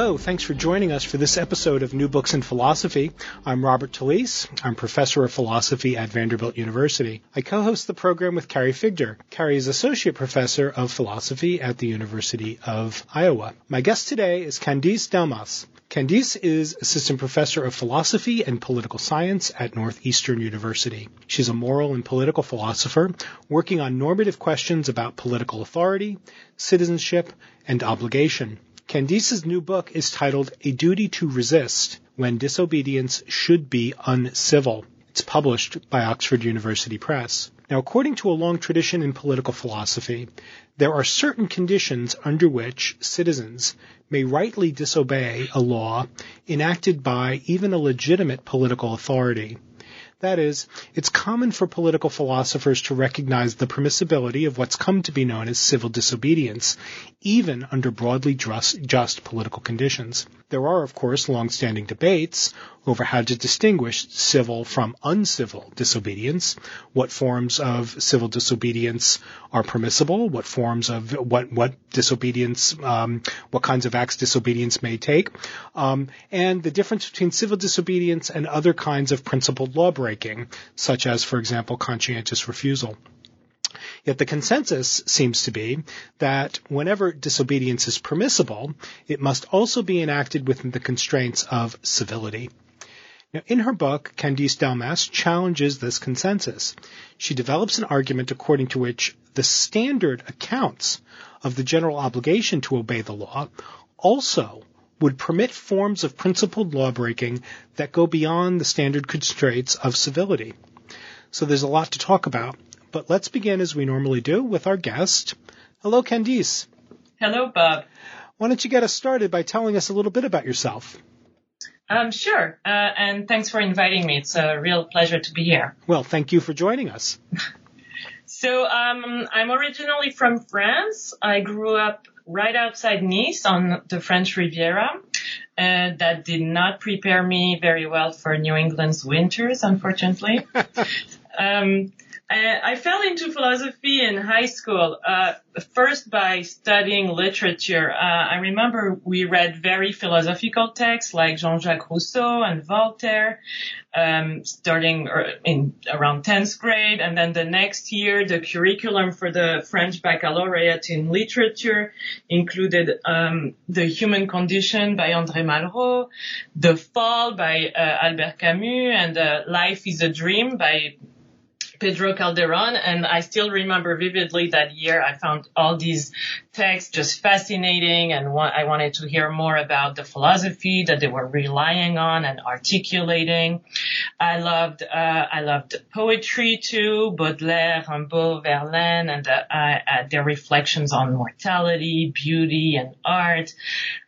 Hello, thanks for joining us for this episode of New Books in Philosophy. I'm Robert Talisse. I'm professor of philosophy at Vanderbilt University. I co-host the program with Carrie Figdor. Carrie is associate professor of philosophy at the University of Iowa. My guest today is Candice Delmas. Candice is assistant professor of philosophy and political science at Northeastern University. She's a moral and political philosopher working on normative questions about political authority, citizenship, and obligation. Candice's new book is titled A Duty to Resist When Disobedience Should Be Uncivil. It's published by Oxford University Press. Now, according to a long tradition in political philosophy, there are certain conditions under which citizens may rightly disobey a law enacted by even a legitimate political authority. That is, it's common for political philosophers to recognize the permissibility of what's come to be known as civil disobedience, even under broadly just, just political conditions. There are, of course, long-standing debates over how to distinguish civil from uncivil disobedience, what forms of civil disobedience are permissible, what forms of what what disobedience, um, what kinds of acts disobedience may take, um, and the difference between civil disobedience and other kinds of principled lawbreaking, such as, for example, conscientious refusal. Yet the consensus seems to be that whenever disobedience is permissible, it must also be enacted within the constraints of civility. Now, in her book, Candice Delmas challenges this consensus. She develops an argument according to which the standard accounts of the general obligation to obey the law also would permit forms of principled lawbreaking that go beyond the standard constraints of civility. So there's a lot to talk about, but let's begin as we normally do with our guest. Hello, Candice. Hello, Bob. Why don't you get us started by telling us a little bit about yourself? Um, sure. Uh, and thanks for inviting me. It's a real pleasure to be here. Well, thank you for joining us. so, um, I'm originally from France. I grew up right outside Nice on the French Riviera. Uh, that did not prepare me very well for New England's winters, unfortunately. um, I fell into philosophy in high school, uh, first by studying literature. Uh, I remember we read very philosophical texts like Jean-Jacques Rousseau and Voltaire, um, starting er, in around 10th grade. And then the next year, the curriculum for the French baccalaureate in literature included um, The Human Condition by André Malraux, The Fall by uh, Albert Camus, and uh, Life is a Dream by Pedro Calderon. And I still remember vividly that year I found all these texts just fascinating and wa- I wanted to hear more about the philosophy that they were relying on and articulating. I loved, uh, I loved poetry too, Baudelaire, Rimbaud, Verlaine, and uh, uh, their reflections on mortality, beauty, and art.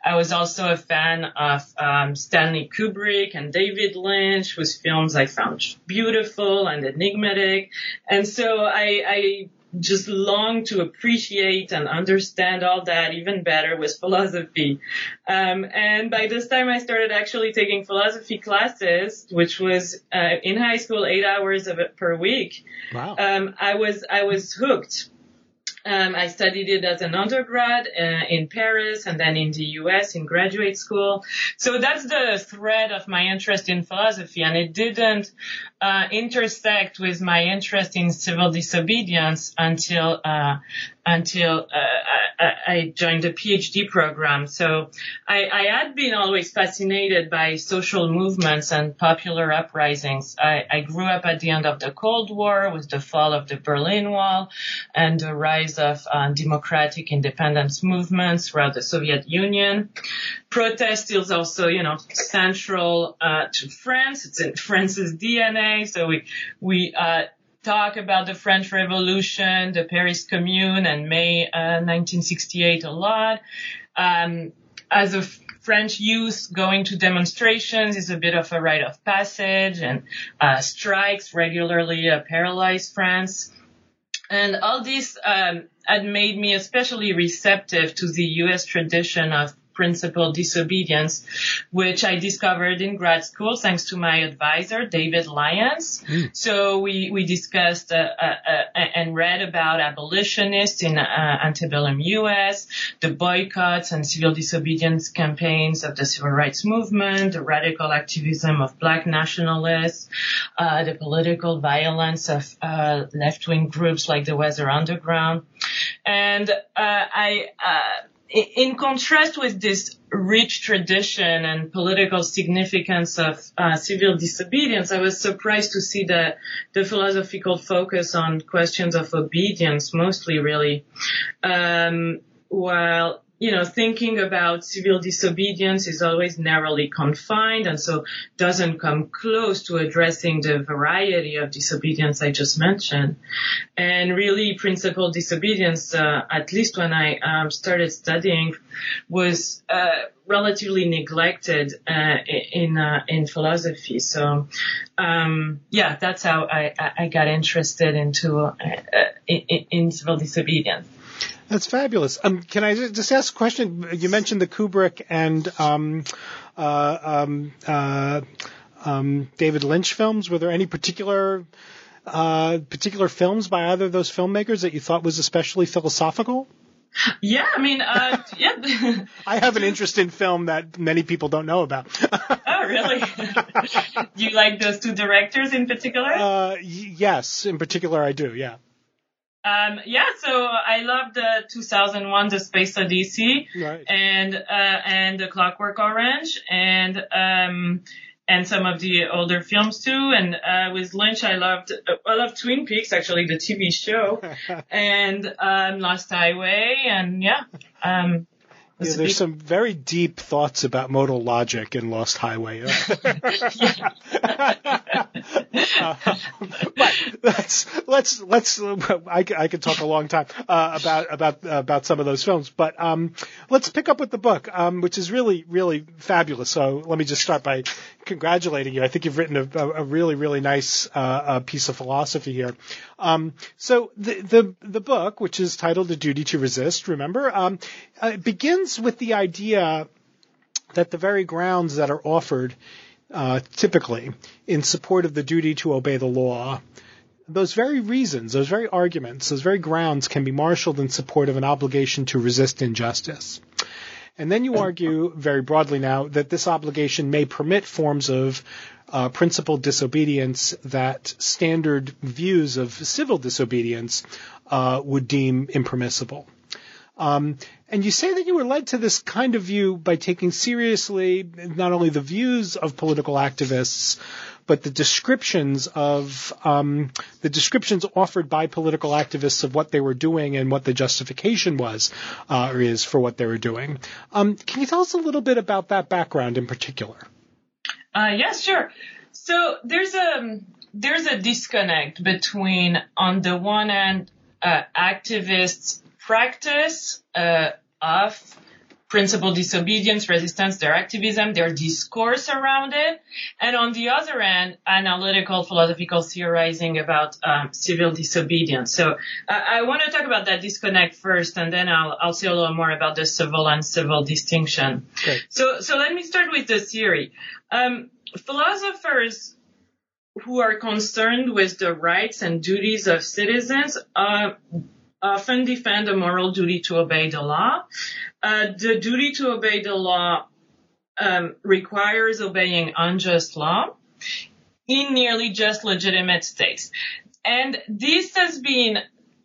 I was also a fan of um, Stanley Kubrick and David Lynch, whose films I found beautiful and enigmatic. And so I, I just long to appreciate and understand all that even better with philosophy. Um, and by this time I started actually taking philosophy classes, which was uh, in high school eight hours of it per week. Wow. Um, I was I was hooked. Um, I studied it as an undergrad uh, in Paris and then in the US in graduate school. So that's the thread of my interest in philosophy and it didn't uh, intersect with my interest in civil disobedience until uh, until uh, I, I, joined the PhD program. So I, I, had been always fascinated by social movements and popular uprisings. I, I, grew up at the end of the Cold War with the fall of the Berlin Wall and the rise of uh, democratic independence movements throughout the Soviet Union. Protest is also, you know, central uh, to France. It's in France's DNA. So we we uh, talk about the French Revolution, the Paris Commune, and May uh, 1968 a lot. Um, as a French youth going to demonstrations is a bit of a rite of passage, and uh, strikes regularly uh, paralyze France. And all this um, had made me especially receptive to the U.S. tradition of principled disobedience, which I discovered in grad school thanks to my advisor, David Lyons. Mm. So we, we discussed uh, uh, uh, and read about abolitionists in uh, antebellum U.S., the boycotts and civil disobedience campaigns of the civil rights movement, the radical activism of black nationalists, uh, the political violence of uh, left-wing groups like the Weather Underground. And I in contrast with this rich tradition and political significance of uh, civil disobedience, I was surprised to see the, the philosophical focus on questions of obedience, mostly really, um, while you know, thinking about civil disobedience is always narrowly confined and so doesn't come close to addressing the variety of disobedience I just mentioned. And really principled disobedience, uh, at least when I um, started studying, was uh, relatively neglected uh, in uh, in philosophy. So, um, yeah, that's how I, I got interested into uh, in, in civil disobedience. That's fabulous. Um, can I just ask a question? You mentioned the Kubrick and um, uh, um, uh, um, David Lynch films. Were there any particular uh, particular films by either of those filmmakers that you thought was especially philosophical? Yeah, I mean, uh, yeah. I have an interest in film that many people don't know about. oh, really? do you like those two directors in particular? Uh, yes, in particular, I do. Yeah. Um, yeah, so I loved the 2001 The Space Odyssey right. and, uh, and The Clockwork Orange and, um, and some of the older films too. And, uh, with Lynch, I loved, I loved Twin Peaks, actually, the TV show and, um, Lost Highway and yeah, um, yeah, there's some very deep thoughts about modal logic in Lost Highway. uh, but let's let's let's I, I could talk a long time uh, about about uh, about some of those films, but um, let's pick up with the book, um, which is really really fabulous. So let me just start by congratulating you. I think you've written a, a really really nice uh, piece of philosophy here. Um, so the the the book, which is titled "The Duty to Resist," remember, um, uh, begins with the idea that the very grounds that are offered uh, typically in support of the duty to obey the law. Those very reasons, those very arguments, those very grounds can be marshaled in support of an obligation to resist injustice. And then you argue very broadly now that this obligation may permit forms of uh, principled disobedience that standard views of civil disobedience uh, would deem impermissible. Um, and you say that you were led to this kind of view by taking seriously not only the views of political activists, but the descriptions of um, the descriptions offered by political activists of what they were doing and what the justification was uh, or is for what they were doing. Um, can you tell us a little bit about that background in particular? Uh, yes, sure. So there's a there's a disconnect between, on the one hand, uh, activists practice uh, of principled disobedience, resistance, their activism, their discourse around it, and on the other end, analytical philosophical theorizing about um, civil disobedience. So uh, I want to talk about that disconnect first, and then I'll, I'll say a little more about the civil and civil distinction. Okay. So so let me start with the theory. Um, philosophers who are concerned with the rights and duties of citizens uh, often defend a moral duty to obey the law. Uh, the duty to obey the law um, requires obeying unjust law in nearly just legitimate states. And this has been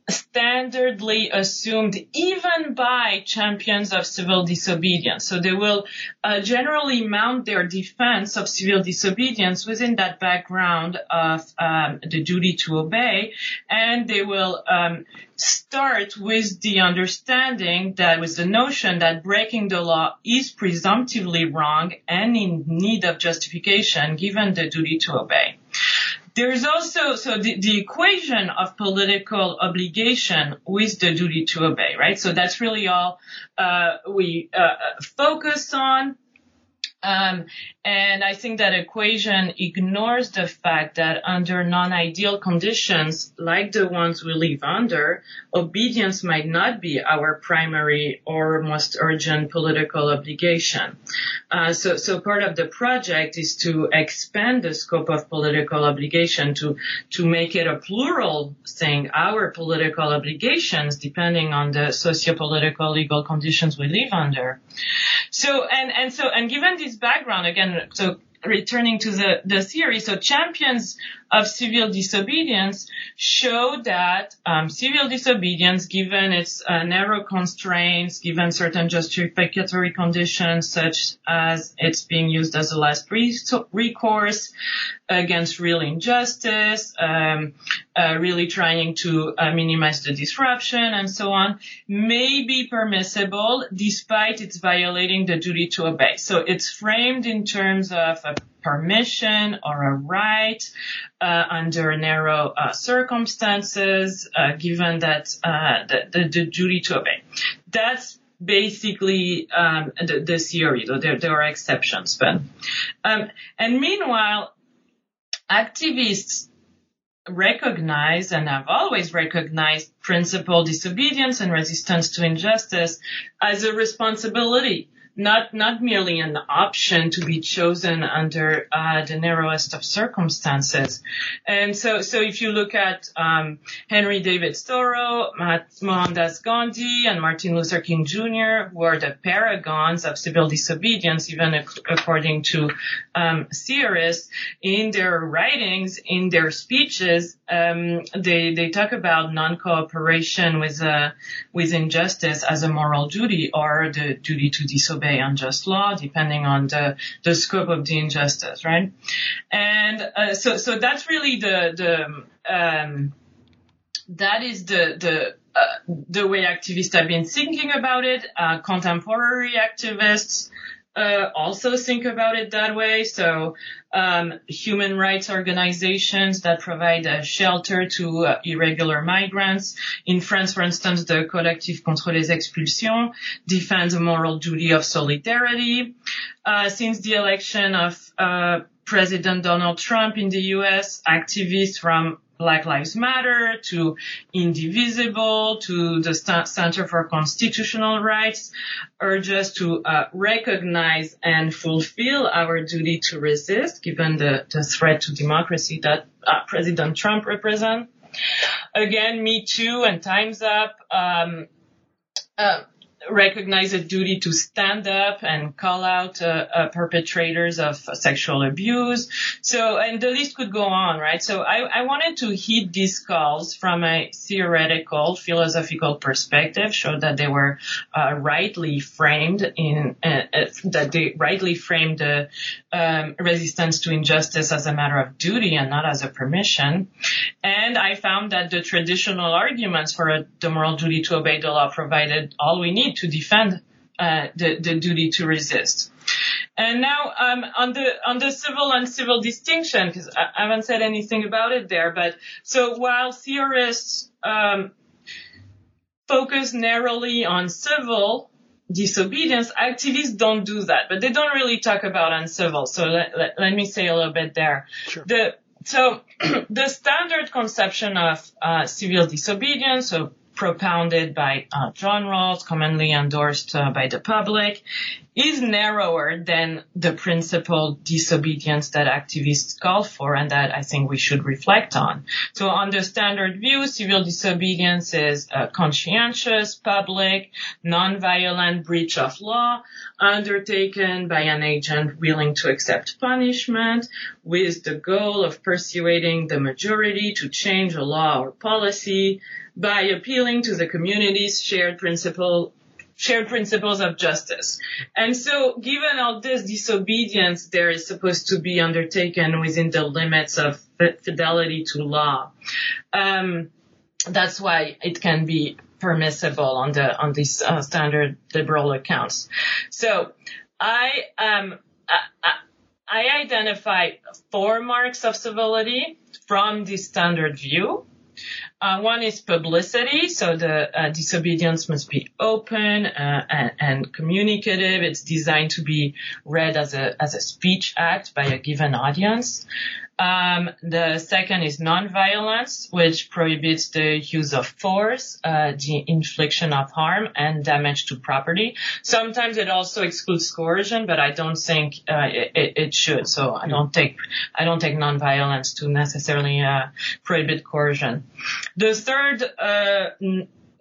standardly assumed even by champions of civil disobedience. So they will uh, generally mount their defense of civil disobedience within that background of um, the duty to obey, and they will um, start with the understanding that with the notion that breaking the law is presumptively wrong and in need of justification given the duty to obey. There's also so the, the equation of political obligation with the duty to obey, right? So that's really all uh, we uh, focus on. Um, and I think that equation ignores the fact that under non-ideal conditions, like the ones we live under, obedience might not be our primary or most urgent political obligation. Uh, so, so part of the project is to expand the scope of political obligation to to make it a plural thing. Our political obligations, depending on the socio-political legal conditions we live under. So, and and so, and given this background, again, so returning to the, the theory, so champions of civil disobedience show that um, civil disobedience, given its uh, narrow constraints, given certain justificatory conditions, such as it's being used as a last recourse against real injustice, um, uh, really trying to uh, minimize the disruption and so on, may be permissible despite its violating the duty to obey. So it's framed in terms of a permission or a right uh, under narrow uh, circumstances, uh, given that the, the, the, duty to obey. That's basically um, the, the, theory, though there, there are exceptions. But um, and meanwhile, activists recognize and have always recognized principal disobedience and resistance to injustice as a responsibility not not merely an option to be chosen under uh, the narrowest of circumstances. And so, so if you look at um, Henry David Thoreau, Mohandas Gandhi, and Martin Luther King Jr., who are the paragons of civil disobedience, even ac- according to um, theorists, in their writings, in their speeches, um, they they talk about non-cooperation with uh, with injustice as a moral duty or the duty to disobey unjust law, depending on the, the scope of the injustice, right? And uh, so, so that's really the, the, um, that is the, the, uh, the way activists have been thinking about it. Uh, contemporary activists uh, also think about it that way. So um, human rights organizations that provide a shelter to uh, irregular migrants. In France, for instance, the Collectif contre les expulsions defends a moral duty of solidarity. Uh, since the election of uh, President Donald Trump in the U.S., activists from Black Lives Matter to Indivisible to the Center for Constitutional Rights urge us to uh, recognize and fulfill our duty to resist given the, the threat to democracy that uh, President Trump represents. Again, Me Too and Time's Up um, uh, recognize a duty to stand up and call out uh, uh, perpetrators of sexual abuse. So, and the list could go on, right? So I, I wanted to heed these calls from a theoretical, philosophical perspective, show that they were uh, rightly framed in, uh, uh, that they rightly framed the um, resistance to injustice as a matter of duty and not as a permission. And I found that the traditional arguments for a, the moral duty to obey the law provided all we need to defend uh, the, the duty to resist. And now um, on the on the civil and civil distinction, because I, haven't said anything about it there, but so while theorists um, focus narrowly on civil disobedience, activists don't do that, but they don't really talk about uncivil. So let, let, let me say a little bit there. Sure. The so the standard conception of uh, civil disobedience, so propounded by uh, John Rawls, commonly endorsed uh, by the public, is narrower than the principled disobedience that activists call for and that I think we should reflect on. So on the standard view, civil disobedience is a conscientious, public, non-violent breach of law undertaken by an agent willing to accept punishment with the goal of persuading the majority to change a law or policy by appealing to the community's shared principle shared principles of justice. And so given all this disobedience there is supposed to be undertaken within the limits of fidelity to law. Um, that's why it can be permissible on the on these uh, standard liberal accounts. So I um I, I identify four marks of civility from the standard view. Uh, one is publicity, so the uh, disobedience must be open uh, and, and, communicative. It's designed to be read as a as a speech act by a given audience. Um, the second is nonviolence, which prohibits the use of force, uh, the infliction of harm, and damage to property. Sometimes it also excludes coercion, but I don't think uh, it, it, should. So I don't take I don't take nonviolence to necessarily uh, prohibit coercion. The third uh,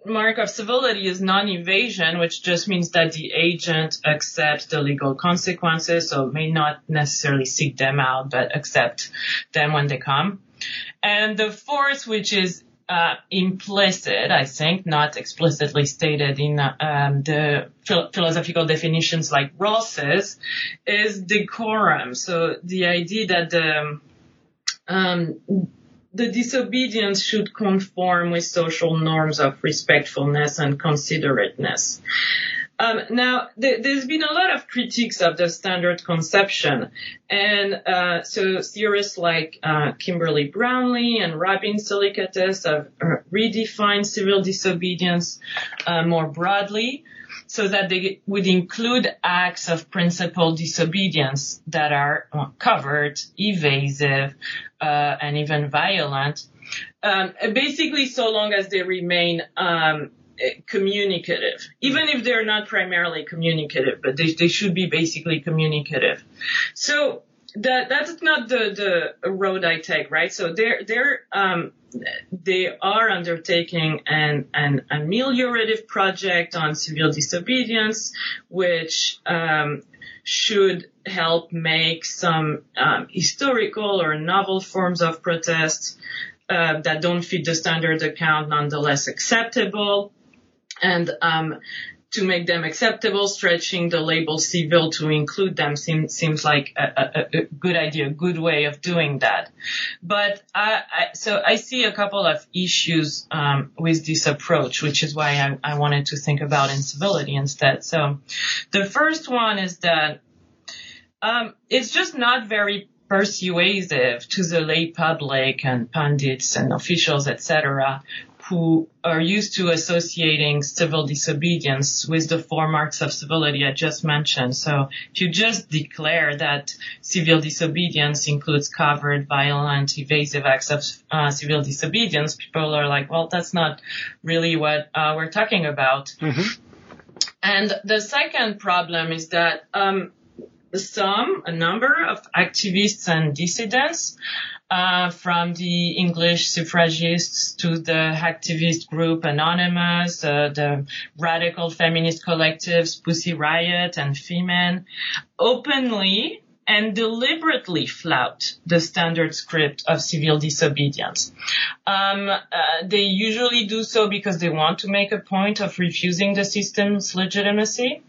mark of civility is non-evasion, which just means that the agent accepts the legal consequences, so may not necessarily seek them out, but accept them when they come. And the fourth, which is uh, implicit, I think, not explicitly stated in um, the phil- philosophical definitions like Rawls's, is decorum. So the idea that the um, the disobedience should conform with social norms of respectfulness and considerateness. Um, now, th- there's been a lot of critiques of the standard conception, and uh, so theorists like uh, Kimberly Brownlee and Robin Celikates have uh, redefined civil disobedience uh, more broadly so that they would include acts of principled disobedience that are uh, covered, evasive, uh, and even violent. Um, basically, so long as they remain um, communicative, even if they're not primarily communicative, but they, they should be basically communicative. So that that's not the the road I take, right? So they're they're um, they are undertaking an an ameliorative project on civil disobedience, which um, should help make some um, historical or novel forms of protest uh, that don't fit the standard account nonetheless acceptable. And um, to make them acceptable, stretching the label civil to include them seems seems like a, a, a, good idea, a good way of doing that. But I, I so I see a couple of issues um, with this approach, which is why I, I wanted to think about incivility instead. So the first one is that um, it's just not very persuasive to the lay public and pundits and officials, etc., who are used to associating civil disobedience with the four marks of civility I just mentioned. So if you just declare that civil disobedience includes covered, violent, evasive acts of uh, civil disobedience, people are like, well, that's not really what uh, we're talking about. Mm-hmm. And the second problem is that um, some, a number of activists and dissidents uh, from the English suffragists to the activist group Anonymous, uh, the radical feminist collectives Pussy Riot and Femen, openly and deliberately flout the standard script of civil disobedience. Um, uh, they usually do so because they want to make a point of refusing the system's legitimacy.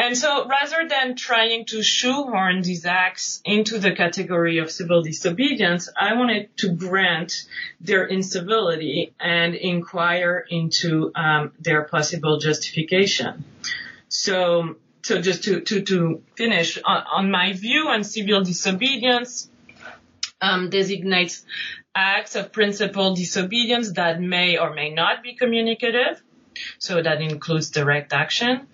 And so rather than trying to shoehorn these acts into the category of civil disobedience, I wanted to grant their incivility and inquire into um, their possible justification. So, so just to, to, to finish on, on my view on civil disobedience, um, designates acts of principled disobedience that may or may not be communicative. So that includes direct action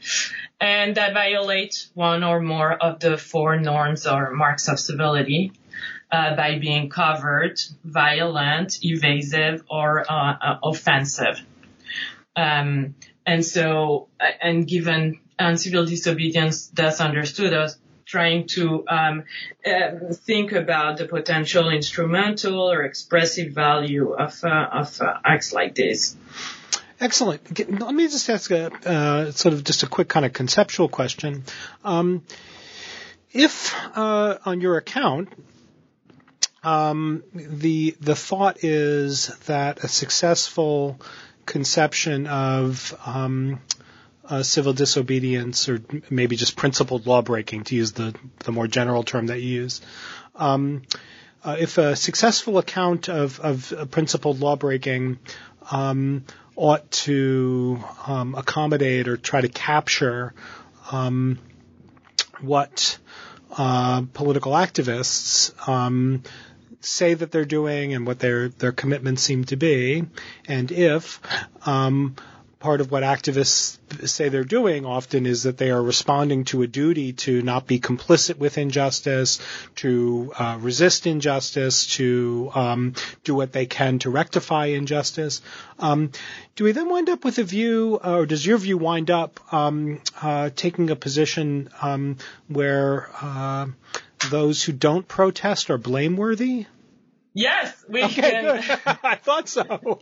and that violate one or more of the four norms or marks of civility uh, by being covered, violent, evasive, or uh, uh, offensive. Um, and so, uh, and given civil disobedience, that's understood as trying to um, uh, think about the potential instrumental or expressive value of, uh, of acts like this. Excellent. Let me just ask a uh, sort of just a quick kind of conceptual question. Um, if uh, on your account um, the the thought is that a successful conception of um, uh, civil disobedience, or maybe just principled lawbreaking, to use the the more general term that you use. Um, uh, if a successful account of, of principled lawbreaking um, ought to um, accommodate or try to capture um, what uh, political activists um, say that they're doing and what their their commitments seem to be, and if um, part of what activists say they're doing often is that they are responding to a duty to not be complicit with injustice, to uh, resist injustice, to um, do what they can to rectify injustice. Um, do we then wind up with a view, or does your view wind up um, uh, taking a position um, where uh, those who don't protest are blameworthy? Yes, we okay, can. Good. I thought so.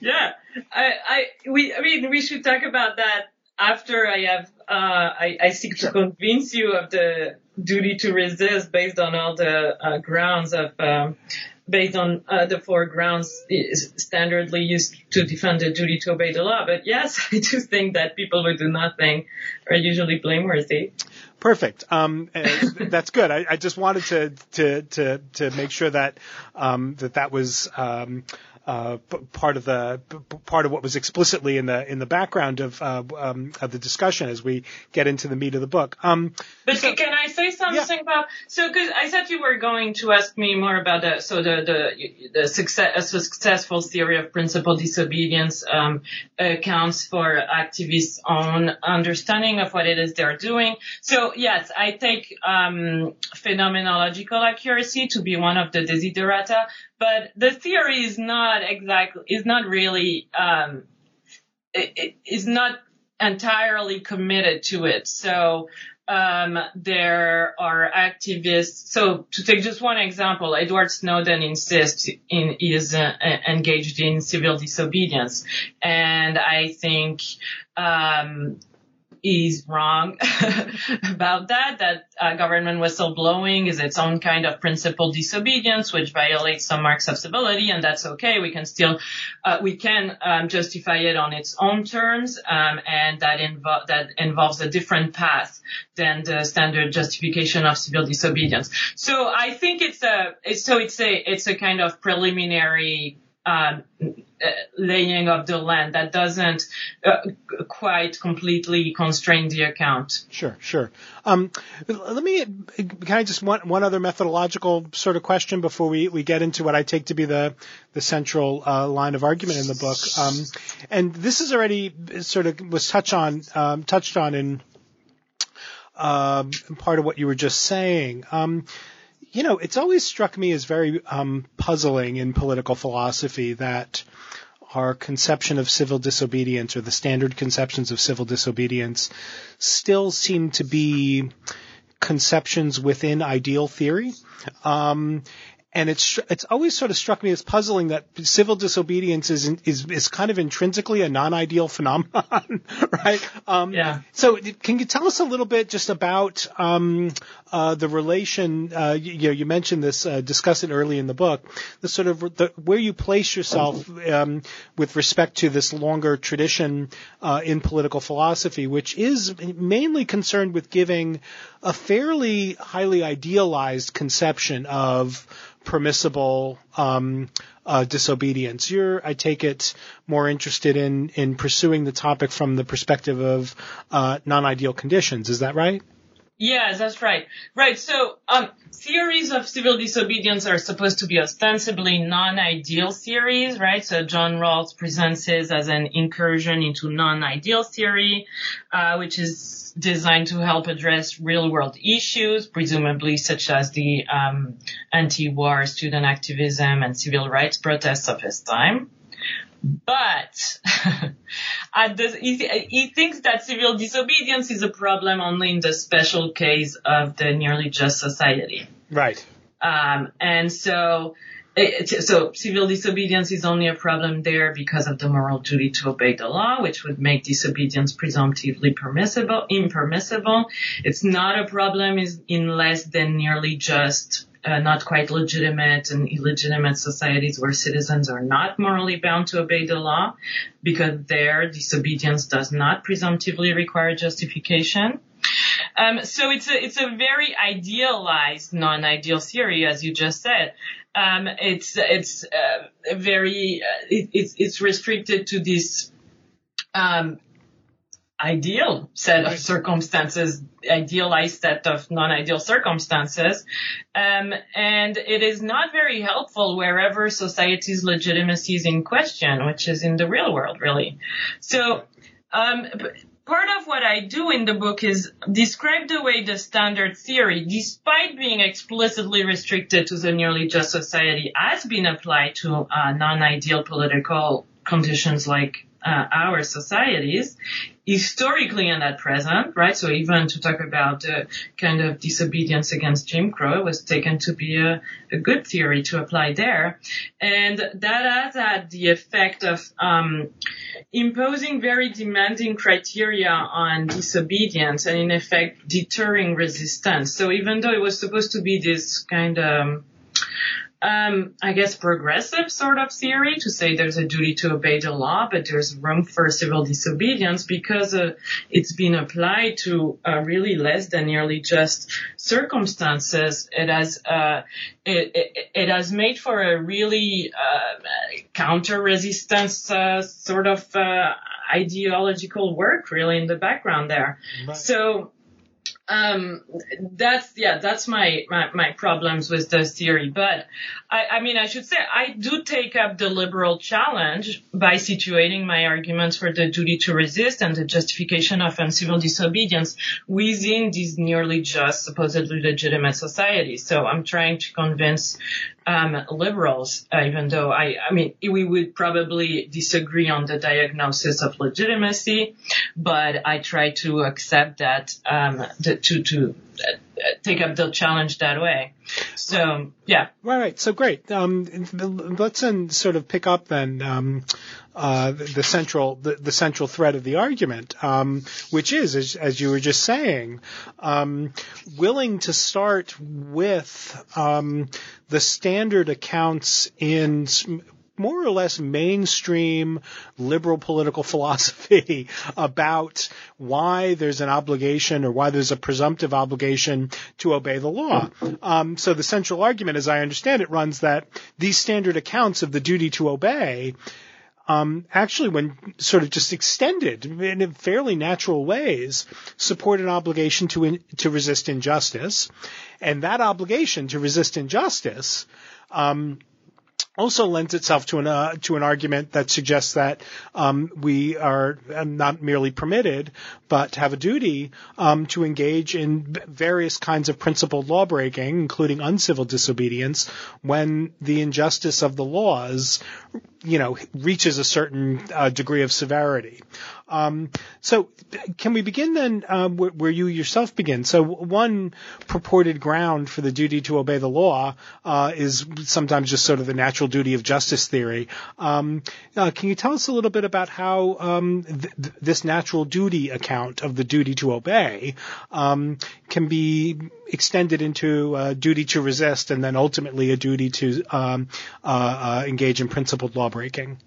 yeah, I, I, we, I mean, we should talk about that after I have, uh, I, I seek to convince you of the duty to resist based on all the uh, grounds of, um, based on uh, the four grounds standardly used to defend the duty to obey the law. But yes, I do think that people who do nothing are usually blameworthy. Perfect. Um, that's good. I, I, just wanted to to to to make sure that um, that that was um, uh, part of the part of what was explicitly in the in the background of uh, um, of the discussion as we get into the meat of the book. Um, but so, can I say something yeah. about so because I thought you were going to ask me more about the so the the the success a successful theory of principal disobedience um, accounts for activists' own understanding of what it is they're doing. So yes, I take um, phenomenological accuracy to be one of the desiderata, but the theory is not exactly is not really um, it, it is not entirely committed to it. So um, there are activists. So to take just one example, Edward Snowden insists in is uh, engaged in civil disobedience, and I think um, is wrong about that, that uh, government whistleblowing is its own kind of principled disobedience, which violates some marks of civility, and that's okay. We can still, uh, we can um, justify it on its own terms, um, and that, invo- that involves a different path than the standard justification of civil disobedience. So I think it's a, it's, so it's a, it's a kind of preliminary um, laying of the land that doesn't uh, quite completely constrain the account. Sure, sure. Um, let me, can I just one, one other methodological sort of question before we, we get into what I take to be the, the central uh, line of argument in the book. Um, and this is already sort of was touched on, um, touched on in um, part of what you were just saying. You know, it's always struck me as very um, puzzling in political philosophy that our conception of civil disobedience or the standard conceptions of civil disobedience still seem to be conceptions within ideal theory. Um, and it's it's always sort of struck me as puzzling that civil disobedience is is is kind of intrinsically a non-ideal phenomenon, right? Um, yeah. So, can you tell us a little bit just about um, uh, the relation? Uh, you, you, know, you mentioned this, uh, discuss it early in the book. The sort of the, where you place yourself um, with respect to this longer tradition uh, in political philosophy, which is mainly concerned with giving a fairly highly idealized conception of permissible um, uh, disobedience. You're, I take it, more interested in in pursuing the topic from the perspective of uh, non-ideal conditions. Is that right? Yes, that's right. Right. So, um, theories of civil disobedience are supposed to be ostensibly non-ideal theories, right? So John Rawls presents his as an incursion into non-ideal theory, uh, which is designed to help address real-world issues, presumably such as the um, anti-war student activism and civil rights protests of his time. But the, he, he, thinks that civil disobedience is a problem only in the special case of the nearly just society. Right. Um, and so, it, so civil disobedience is only a problem there because of the moral duty to obey the law, which would make disobedience presumptively permissible, impermissible. It's not a problem in less than nearly just uh, not quite legitimate and illegitimate societies where citizens are not morally bound to obey the law because their disobedience does not presumptively require justification. Um, so it's a it's a very idealized non-ideal theory, as you just said. Um, it's it's uh, very uh, it, it's it's restricted to this um, ideal set of circumstances, idealized set of non-ideal circumstances. Um, and it is not very helpful wherever society's legitimacy is in question, which is in the real world, really. So, um, part of what I do in the book is describe the way the standard theory, despite being explicitly restricted to the nearly just society, has been applied to uh, non-ideal political conditions like uh, our societies historically and at present, right? So even to talk about the kind of disobedience against Jim Crow was taken to be a, a good theory to apply there. And that has had the effect of um, imposing very demanding criteria on disobedience and in effect deterring resistance. So even though it was supposed to be this kind of um, I guess progressive sort of theory to say there's a duty to obey the law, but there's room for civil disobedience because uh, it's been applied to uh, really less than nearly just circumstances. It has uh, it, it, it, has made for a really uh, counter resistance uh, sort of uh, ideological work really in the background there. Right. So um, that's yeah, that's my, my my problems with this theory. But I, I mean, I should say I do take up the liberal challenge by situating my arguments for the duty to resist and the justification of uncivil disobedience within these nearly just supposedly legitimate societies. So I'm trying to convince um, liberals, uh, even though I, I mean, we would probably disagree on the diagnosis of legitimacy, but I try to accept that, um, the, to, to uh, take up the challenge that way. So, yeah. Right, right. So great. Um, let's then sort of pick up then, um, uh, the, central the, the, central thread of the argument, um, which is, as, as, you were just saying, um, willing to start with um, the standard accounts in more or less mainstream liberal political philosophy about why there's an obligation or why there's a presumptive obligation to obey the law. Um, so the central argument, as I understand it, runs that these standard accounts of the duty to obey um, actually, when sort of just extended in fairly natural ways, support an obligation to in, to resist injustice, and that obligation to resist injustice um, also lends itself to an uh, to an argument that suggests that um, we are um, not merely permitted, but have a duty um, to engage in various kinds of principled lawbreaking, including uncivil disobedience, when the injustice of the laws, you know, reaches a certain uh, degree of severity. Um, so, can we begin then uh, where, you yourself begin? So, one purported ground for the duty to obey the law uh, is sometimes just sort of the natural duty of justice theory. Um, uh, can you tell us a little bit about how um, th- th- this natural duty account of the duty to obey um, can be extended into a duty to resist and then ultimately a duty to um, uh, uh, engage in principled lawbreaking?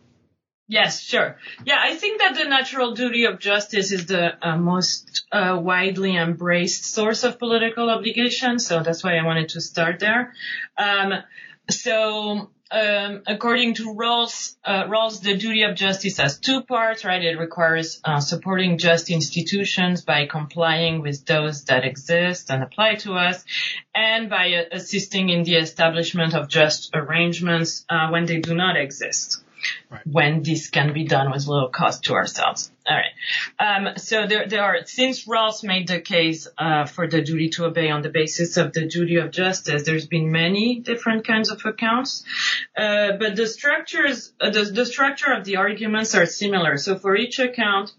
Yes, sure. Yeah, I think that the natural duty of justice is the uh, most uh, widely embraced source of political obligation. So that's why I wanted to start there. Um, so um, according to Rawls, uh, Rawls, the duty of justice has two parts, right? It requires uh, supporting just institutions by complying with those that exist and apply to us, and by uh, assisting in the establishment of just arrangements uh, when they do not exist right. when this can be done with little cost to ourselves. All right. Um, so there, there are, since Rawls made the case uh, for the duty to obey on the basis of the duty of justice, there's been many different kinds of accounts, uh, but the structures, uh, the, the structure of the arguments are similar. So for each account,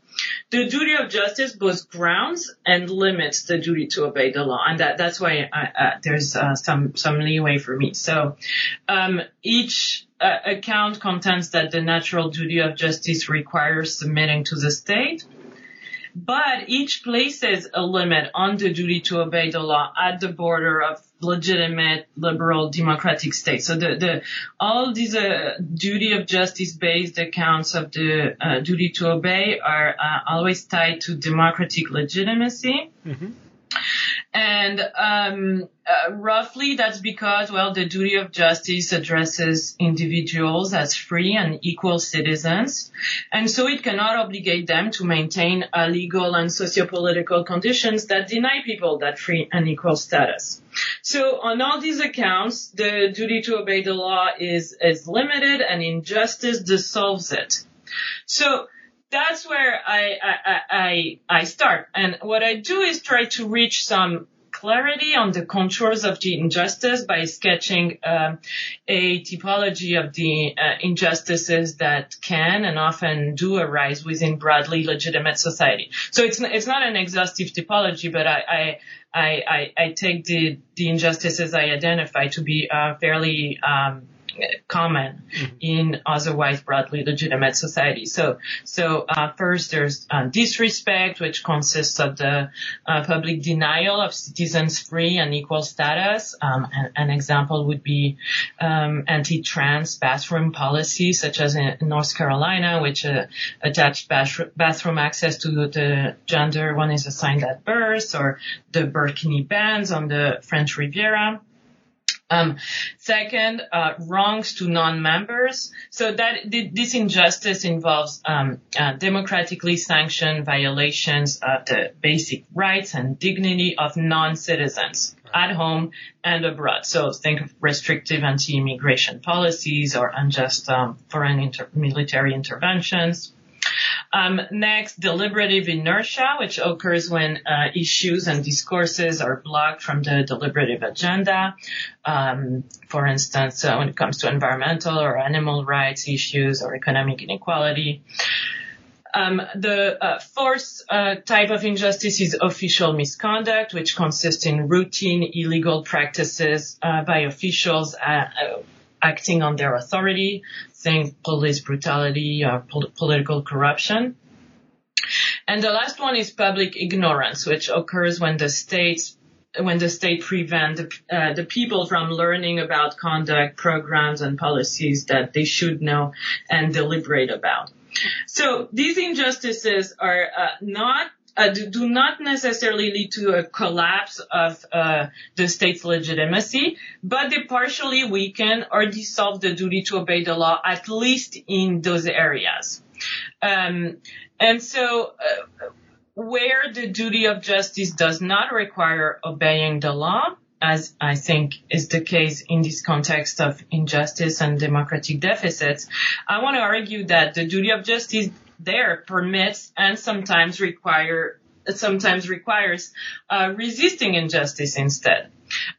the duty of justice both grounds and limits the duty to obey the law, and that that's why I, uh, there's uh, some some leeway for me. So um, each uh, account contends that the natural duty of justice requires submitting to the state, but each places a limit on the duty to obey the law at the border of legitimate liberal democratic states. So the, the all these uh, duty of justice based accounts of the uh, duty to obey are uh, always tied to democratic legitimacy. Mm-hmm. And um, uh, roughly, that's because, well, the duty of justice addresses individuals as free and equal citizens, and so it cannot obligate them to maintain uh, legal and socio-political conditions that deny people that free and equal status. So, on all these accounts, the duty to obey the law is is limited, and injustice dissolves it. So that's where I, I, I, I start. And what I do is try to reach some clarity on the contours of the injustice by sketching um, a typology of the uh, injustices that can and often do arise within broadly legitimate society. So it's it's not an exhaustive typology, but I I I, I take the the injustices I identify to be uh, fairly um, common mm-hmm. in otherwise broadly legitimate societies. So, so uh, first there's uh, disrespect, which consists of the uh, public denial of citizens' free and equal status. Um, an, an, example would be um, anti-trans bathroom policies, such as in North Carolina, which uh, attached bathroom access to the gender one is assigned at birth, or the burkini bans on the French Riviera. Um, second, uh, wrongs to non-members. So that this injustice involves um, uh, democratically sanctioned violations of the basic rights and dignity of non-citizens at home and abroad. So think of restrictive anti-immigration policies or unjust um, foreign inter- military interventions. Um, next, deliberative inertia, which occurs when uh, issues and discourses are blocked from the deliberative agenda. Um, for instance, uh, when it comes to environmental or animal rights issues or economic inequality. Um, the uh, fourth uh, type of injustice is official misconduct, which consists in routine illegal practices uh, by officials uh, acting on their authority, think police brutality or pol- political corruption. And the last one is public ignorance, which occurs when the states when the state prevent the, uh, the people from learning about conduct programs and policies that they should know and deliberate about. So these injustices are uh, not uh, do not necessarily lead to a collapse of uh, the state's legitimacy, but they partially weaken or dissolve the duty to obey the law, at least in those areas. Um, and so, uh, where the duty of justice does not require obeying the law, as I think is the case in this context of injustice and democratic deficits, I want to argue that the duty of justice there permits and sometimes require sometimes requires uh, resisting injustice instead.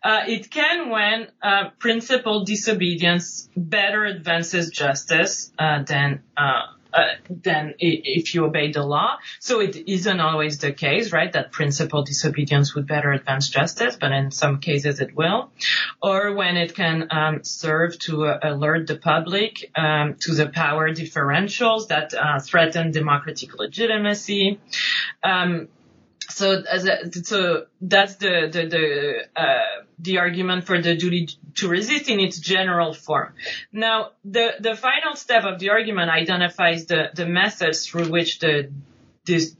Uh, it can when uh, principled disobedience better advances justice uh, than uh, uh, than if you obey the law. So it isn't always the case, right? That principled disobedience would better advance justice, but in some cases it will. Or when it can um, serve to uh, alert the public um, to the power differentials that uh, threaten democratic legitimacy. Um, so as a, so that's the the the, uh, the argument for the duty to resist in its general form. Now the the final step of the argument identifies the the methods through which the this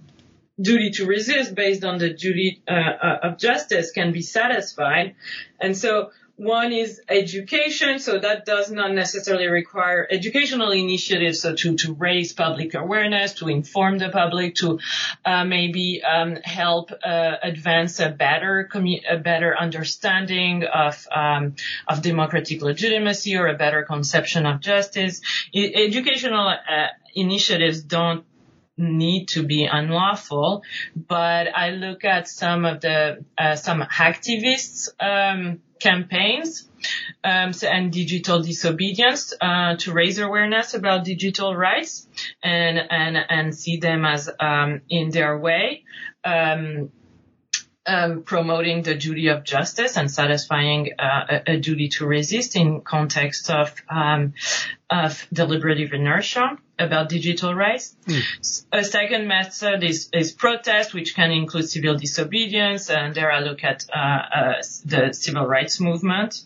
duty to resist based on the duty uh, uh of justice can be satisfied, and so one is education, so that does not necessarily require educational initiatives, so to, to raise public awareness, to inform the public, to uh, maybe um, help uh, advance a better commu- a better understanding of um, of democratic legitimacy or a better conception of justice. I- educational uh, initiatives don't need to be unlawful, but I look at some of the uh, some activists. Um, campaigns um, and digital disobedience uh, to raise awareness about digital rights and and and see them as um, in their way. Um, um, promoting the duty of justice and satisfying uh, a, a, duty to resist in context of um, of deliberative inertia about digital rights. Mm. A second method is, is protest, which can include civil disobedience, and there I look at uh, uh, the civil rights movement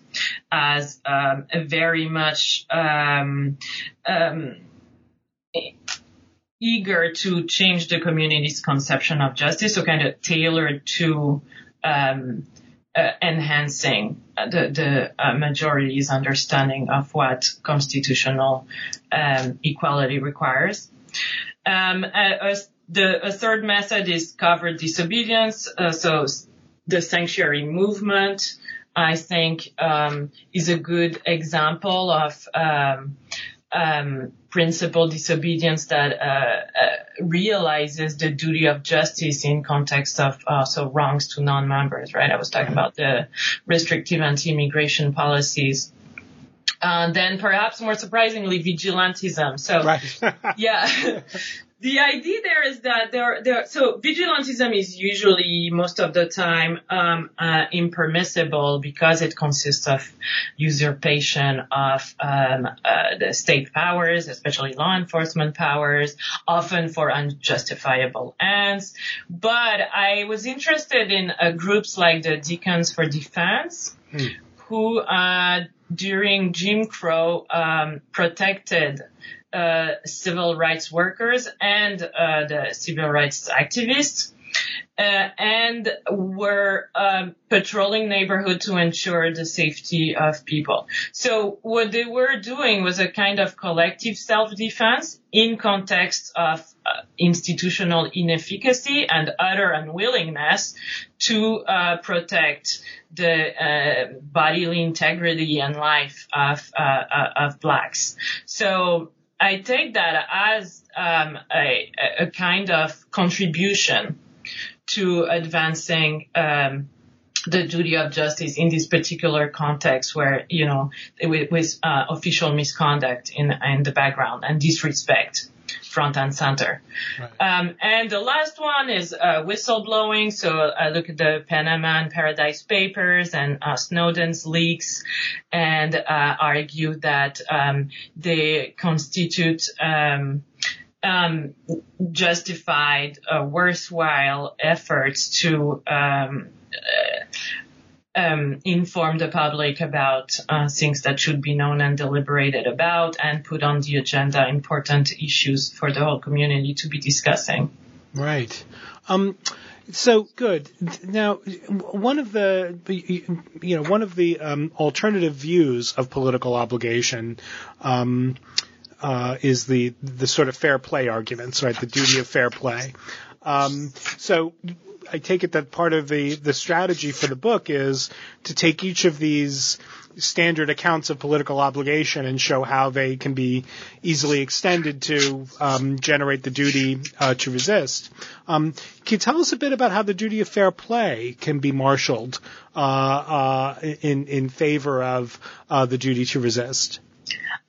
as um, a very much um, um, eager to change the community's conception of justice, so kind of tailored to um, uh, enhancing the, the uh, majority's understanding of what constitutional um, equality requires. Um, a, the, a third method is covert disobedience. Uh, so the sanctuary movement, I think, um, is a good example of um, um, principle disobedience that uh, uh, realizes the duty of justice in context of also wrongs to non-members. Right? I was talking about the restrictive anti-immigration policies. Uh, then perhaps more surprisingly, vigilantism. So, right. yeah, the idea there is that there, there, so vigilantism is usually most of the time um, uh, impermissible because it consists of usurpation of um, uh, the state powers, especially law enforcement powers, often for unjustifiable ends. But I was interested in uh, groups like the Deacons for Defense, hmm. who uh, during Jim Crow um, protected uh, civil rights workers and uh, the civil rights activists. Uh, and were um, patrolling neighborhood to ensure the safety of people. So what they were doing was a kind of collective self-defense in context of uh, institutional inefficacy and utter unwillingness to uh, protect the uh, bodily integrity and life of of blacks. So I take that as um, a, a, kind of contribution to advancing um, the duty of justice in this particular context where, you know, with, with uh, official misconduct in, in the background and disrespect front and center. Right. Um, and the last one is uh, whistleblowing. So I look at the Panama and Paradise Papers and uh, Snowden's leaks and uh, argue that um, they constitute um, um justified, uh, worthwhile efforts to uh, um, inform the public about uh, things that should be known and deliberated about and put on the agenda important issues for the whole community to be discussing. Right. Um, so good. Now, one of the you know one of the um, alternative views of political obligation um, uh, is the the sort of fair play arguments, right? The duty of fair play. Um, so I take it that part of the, the strategy for the book is to take each of these standard accounts of political obligation and show how they can be easily extended to um, generate the duty uh, to resist. Um, can you tell us a bit about how the duty of fair play can be marshaled uh, uh, in in favor of uh, the duty to resist?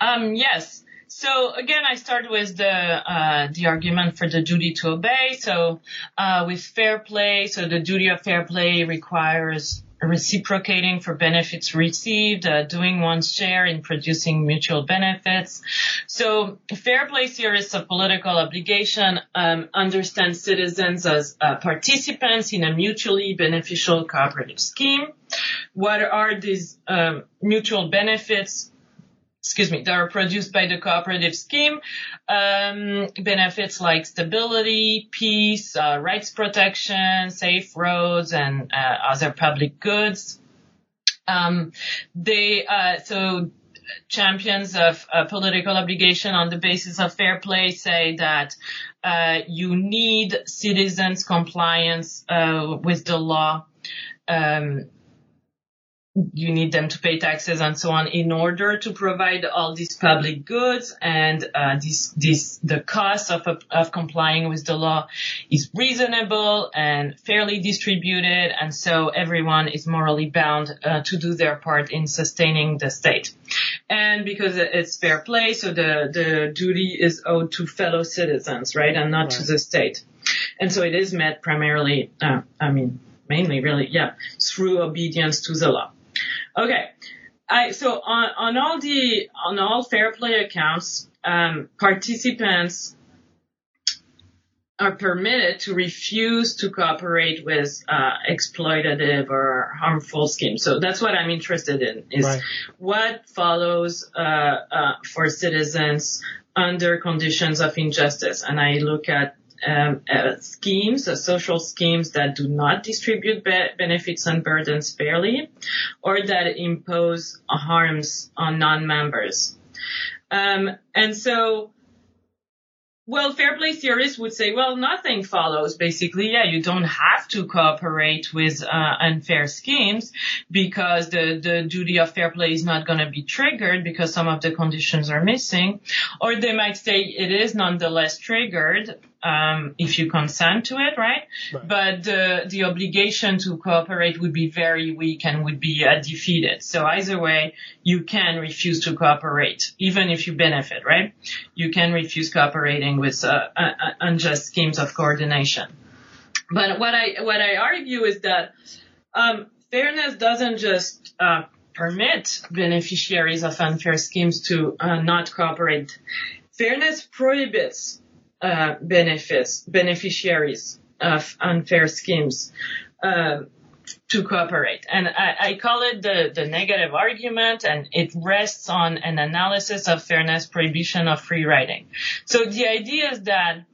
Um, yes. So again, I start with the uh, the argument for the duty to obey. So uh, with fair play, so the duty of fair play requires reciprocating for benefits received, uh, doing one's share in producing mutual benefits. So fair play theorists of political obligation um, understand citizens as uh, participants in a mutually beneficial cooperative scheme. What are these um, mutual benefits? Excuse me, that are produced by the cooperative scheme, um, benefits like stability, peace, uh, rights protection, safe roads, and uh, other public goods. Um, they uh, so champions of uh, political obligation on the basis of fair play say that uh, you need citizens' compliance uh, with the law. Um, you need them to pay taxes and so on in order to provide all these public goods and uh, this this the cost of of complying with the law is reasonable and fairly distributed and so everyone is morally bound uh, to do their part in sustaining the state. And because it's fair play so the the duty is owed to fellow citizens right and not right. to the state. And so it is met primarily uh, I mean mainly really yeah through obedience to the law Okay. I, so on, on all the, on all fair play accounts, um, participants are permitted to refuse to cooperate with uh, exploitative or harmful schemes. So that's what I'm interested in is right. what follows uh, uh, for citizens under conditions of injustice. And I look at um, uh, schemes, uh, social schemes that do not distribute be- benefits and burdens fairly, or that impose harms on non-members. Um, and so well, fair play theorists would say, well, nothing follows. Basically, yeah, you don't have to cooperate with uh, unfair schemes because the, the duty of fair play is not going to be triggered because some of the conditions are missing. Or they might say it is nonetheless triggered um, if you consent to it, right? right? But the the obligation to cooperate would be very weak and would be uh, defeated. So either way, you can refuse to cooperate, even if you benefit, right? You can refuse cooperating with uh, uh, uh unjust schemes of coordination. But what I what I argue is that um, fairness doesn't just uh, permit beneficiaries of unfair schemes to uh, not cooperate. Fairness prohibits uh, benefits, beneficiaries of unfair schemes uh, to cooperate. And I, I, call it the, the negative argument, and it rests on an analysis of fairness prohibition of free riding. So the idea is that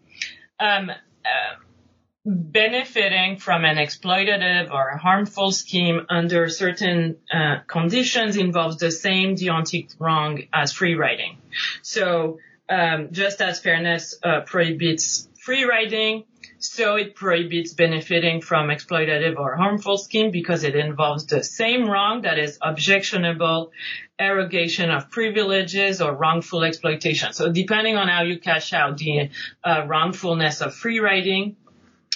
um, uh, benefiting from an exploitative or harmful scheme under certain uh, conditions involves the same deontic wrong as free riding. So um, just as fairness uh, prohibits free riding, so it prohibits benefiting from exploitative or harmful scheme because it involves the same wrong that is objectionable, arrogation of privileges or wrongful exploitation. So depending on how you cash out the uh, wrongfulness of free riding,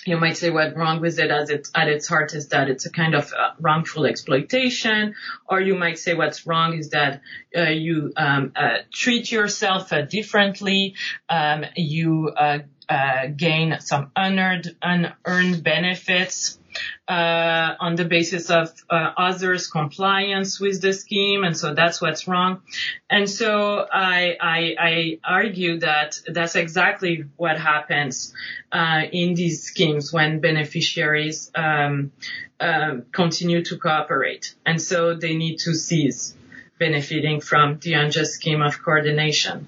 you might say what wrong with it as it at its heart is that it's a kind of uh, wrongful exploitation, or you might say what's wrong is that uh, you um, uh, treat yourself uh, differently, um, you uh, uh, gain some unearned unearned benefits uh, on the basis of uh, others' compliance with the scheme, and so that's what's wrong. And so I, I, I argue that that's exactly what happens uh, in these schemes when beneficiaries um, um, continue to cooperate, and so they need to cease benefiting from the unjust scheme of coordination.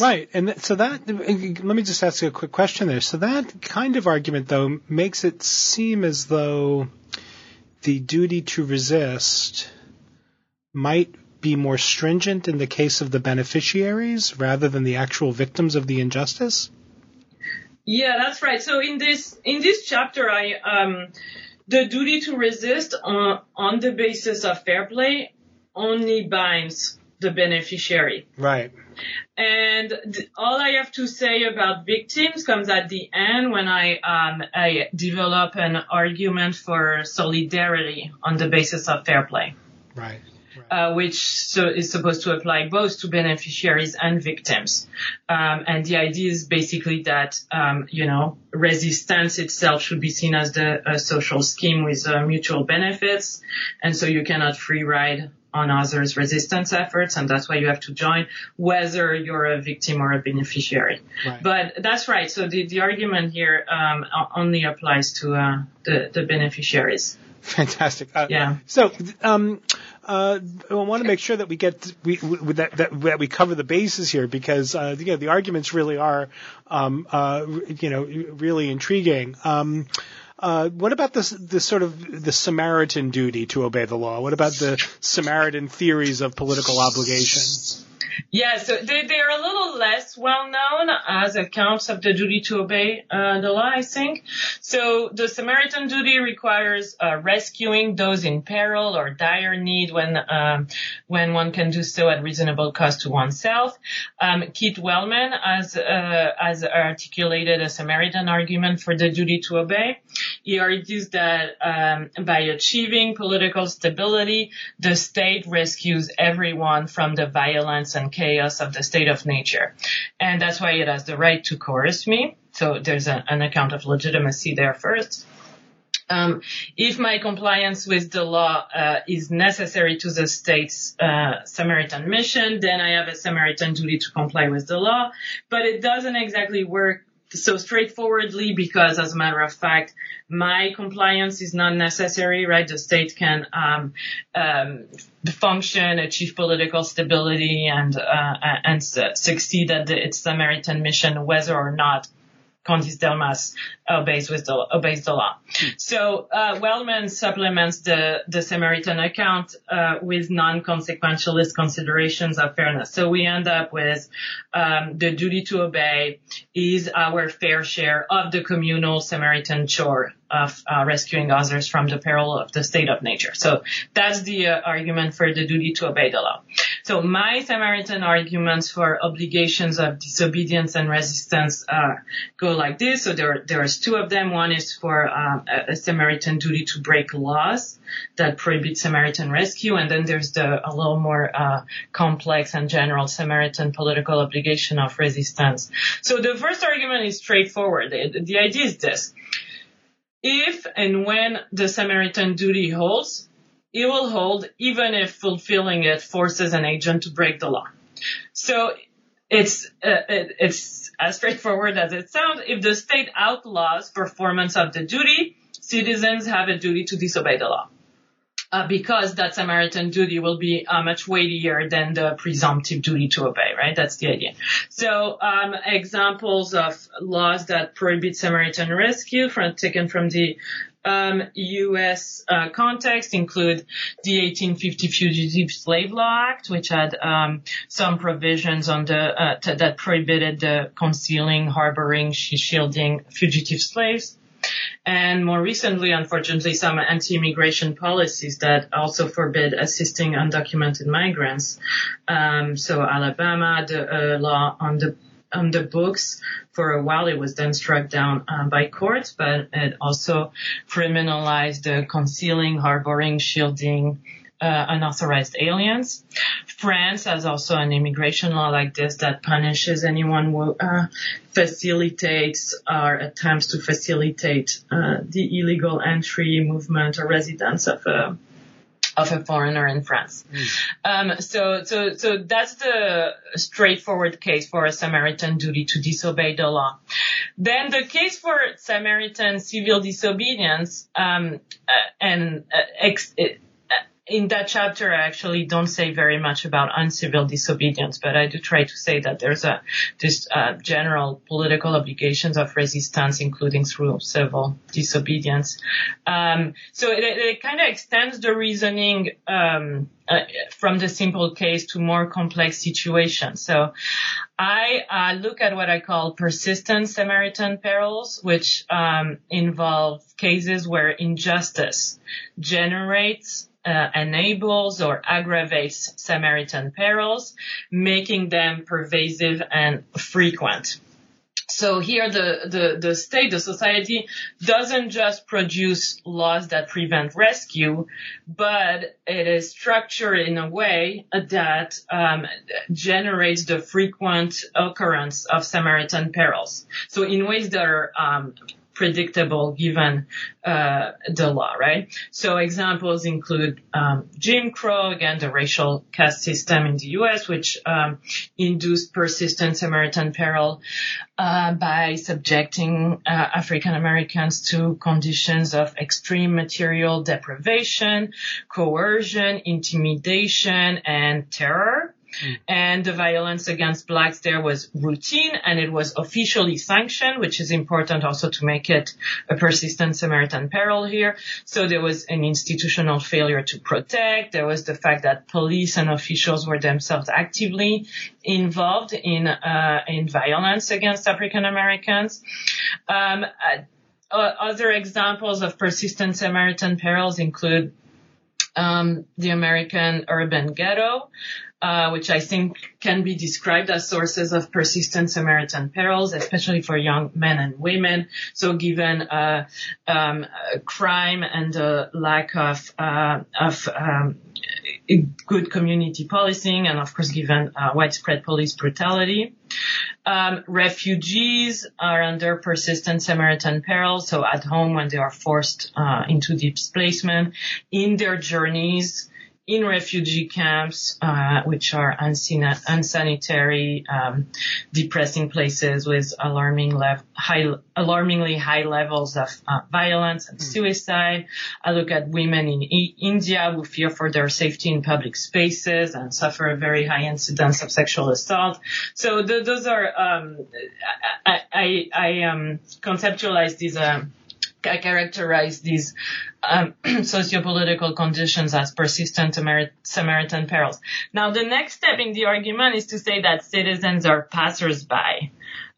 Right. And th- so that, let me just ask you a quick question there. So that kind of argument, though, makes it seem as though the duty to resist might be more stringent in the case of the beneficiaries rather than the actual victims of the injustice? Yeah, that's right. So in this, in this chapter, I, um, the duty to resist on, on the basis of fair play only binds the beneficiary. Right. And th- all I have to say about victims comes at the end when I, um, I develop an argument for solidarity on the basis of fair play. Right. Uh, which so is supposed to apply both to beneficiaries and victims. Um, and the idea is basically that, um, you know, resistance itself should be seen as the social scheme with uh, mutual benefits. And so you cannot free ride on others' resistance efforts, and that's why you have to join, whether you're a victim or a beneficiary. Right. But that's right. So the, the argument here um, only applies to uh, the, the beneficiaries. Fantastic. Uh, yeah. So, um, uh, I want to make sure that we get we, we that, that, that we cover the bases here because uh, you know, the arguments really are um, uh, you know really intriguing. Um, uh, what about this, this sort of the Samaritan duty to obey the law? What about the Samaritan theories of political obligation? Yeah, so they, they are a little less well known as accounts of the duty to obey uh, the law, I think. So the Samaritan duty requires uh, rescuing those in peril or dire need when um, when one can do so at reasonable cost to oneself. Um, Kit Wellman has uh, has articulated a Samaritan argument for the duty to obey. He argues that um, by achieving political stability, the state rescues everyone from the violence and chaos of the state of nature. And that's why it has the right to coerce me. So there's a, an account of legitimacy there first. Um, if my compliance with the law uh, is necessary to the state's uh, Samaritan mission, then I have a Samaritan duty to comply with the law. But it doesn't exactly work so straightforwardly because as a matter of fact, my compliance is not necessary, right? The state can um, um, function, achieve political stability, and uh, and su- succeed at the, its Samaritan mission, whether or not Candice Delmas obeys with the obeys the law. So uh, Wellman supplements the the Samaritan account uh, with non-consequentialist considerations of fairness. So we end up with um, the duty to obey is our fair share of the communal Samaritan chore of uh, rescuing others from the peril of the state of nature. So that's the uh, argument for the duty to obey the law. So my Samaritan arguments for obligations of disobedience and resistance uh, go like this. So there, there's two of them. One is for um, a, a, Samaritan duty to break laws that prohibit Samaritan rescue, and then there's the a little more uh, complex and general Samaritan political obligation of resistance. So the first argument is straightforward. The, the idea is this if and when the Samaritan duty holds, it will hold even if fulfilling it forces an agent to break the law. So it's uh, it, it's as straightforward as it sounds. If the state outlaws performance of the duty, citizens have a duty to disobey the law uh, because that Samaritan duty will be uh, much weightier than the presumptive duty to obey, right? That's the idea. So, um, examples of laws that prohibit Samaritan rescue from, taken from the um, U.S. Uh, context include the 1850 Fugitive Slave Law Act, which had um, some provisions on the uh, t- that prohibited the concealing, harboring, shielding fugitive slaves and more recently, unfortunately, some anti-immigration policies that also forbid assisting undocumented migrants. Um, so Alabama, the uh, law on the on the books for a while. It was then struck down um, by courts, but it also criminalized the concealing, harboring, shielding, uh, unauthorized aliens. France has also an immigration law like this that punishes anyone who uh, facilitates or attempts to facilitate uh, the illegal entry, movement, or residence of a of a foreigner in France. Mm. Um, so, so, so that's the straightforward case for a Samaritan duty to disobey the law. Then the case for Samaritan civil disobedience um, uh, and uh, ex- in that chapter, I actually don't say very much about uncivil disobedience, but I do try to say that there's a this uh, general political obligations of resistance, including through civil disobedience. Um, so it, it kind of extends the reasoning um, uh, from the simple case to more complex situations. So I uh, look at what I call persistent Samaritan perils, which um, involve cases where injustice generates uh, enables or aggravates Samaritan perils, making them pervasive and frequent. So here the, the, the state, the society doesn't just produce laws that prevent rescue, but it is structured in a way that um, generates the frequent occurrence of Samaritan perils. So in ways that are um, predictable given uh, the law, right? So examples include um, Jim Crow, again, the racial caste system in the U.S., which um, induced persistent Samaritan peril uh, by subjecting uh, African Americans to conditions of extreme material deprivation, coercion, intimidation, and terror. And the violence against blacks there was routine and it was officially sanctioned, which is important also to make it a persistent Samaritan peril here. So there was an institutional failure to protect. There was the fact that police and officials were themselves actively involved in, uh, in violence against African Americans. Um, uh, other examples of persistent Samaritan perils include um, the American urban ghetto, uh, which I think can be described as sources of persistent Samaritan perils, especially for young men and women. So given uh, um, crime and the lack of uh, of um, good community policing, and of course given uh, widespread police brutality. Um, refugees are under persistent Samaritan peril, so at home when they are forced uh, into displacement, in their journeys in refugee camps, uh, which are unsanitary, um, depressing places with alarming high, alarmingly high levels of uh, violence and hmm. suicide. I look at women in e- India who fear for their safety in public spaces and suffer a very high incidence of sexual assault. So th- those are um, I, I, I um, conceptualize these. Um, I characterize these um, sociopolitical conditions as persistent Samaritan perils. Now, the next step in the argument is to say that citizens are passersby.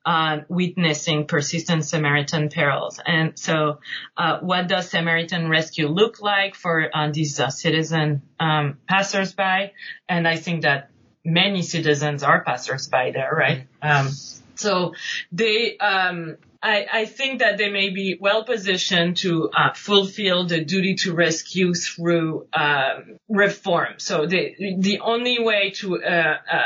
Uh, witnessing persistent Samaritan perils. And so, uh, what does Samaritan rescue look like for uh, these uh, citizen um, passersby? And I think that many citizens are passersby there, right? Um, so they um, I, I, think that they may be well positioned to uh, fulfill the duty to rescue through um, reform. So the the only way to uh, uh,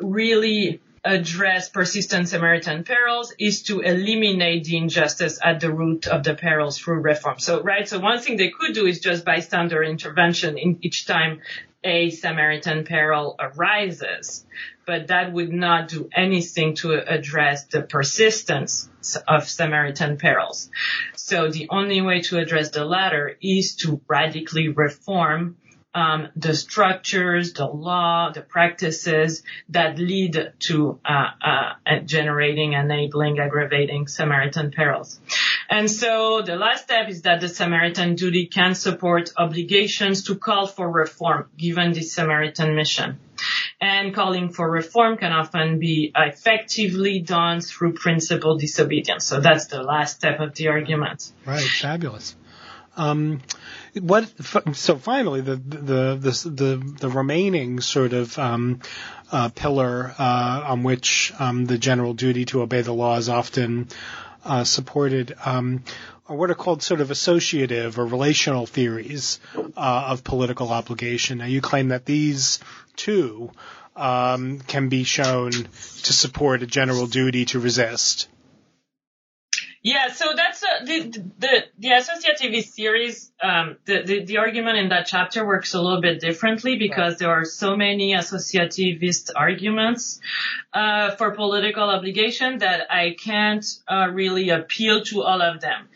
really address persistent Samaritan perils is to eliminate the injustice at the root of the perils through reform. So, right. So one thing they could do is just bystander intervention in each time a Samaritan peril arises but that would not do anything to address the persistence of Samaritan perils. So the only way to address the latter is to radically reform um, the structures, the law, the practices that lead to uh, uh, generating, enabling, aggravating Samaritan perils. And so the last step is that the Samaritan duty can support obligations to call for reform given the Samaritan mission. And calling for reform can often be effectively done through principled disobedience. So that's the last step of the argument. Right. Fabulous. Um, what? So finally, the the the the, the remaining sort of um, uh, pillar uh, on which um, the general duty to obey the law is often uh, supported um, what are called sort of associative or relational theories uh, of political obligation. Now, you claim that these two um, can be shown to support a general duty to resist. Yeah, so the, the the associativist series, Um, the, the, the argument in that chapter works a little bit differently because right. there are so many associativist arguments uh, for political obligation that I can't uh, really appeal to all of them.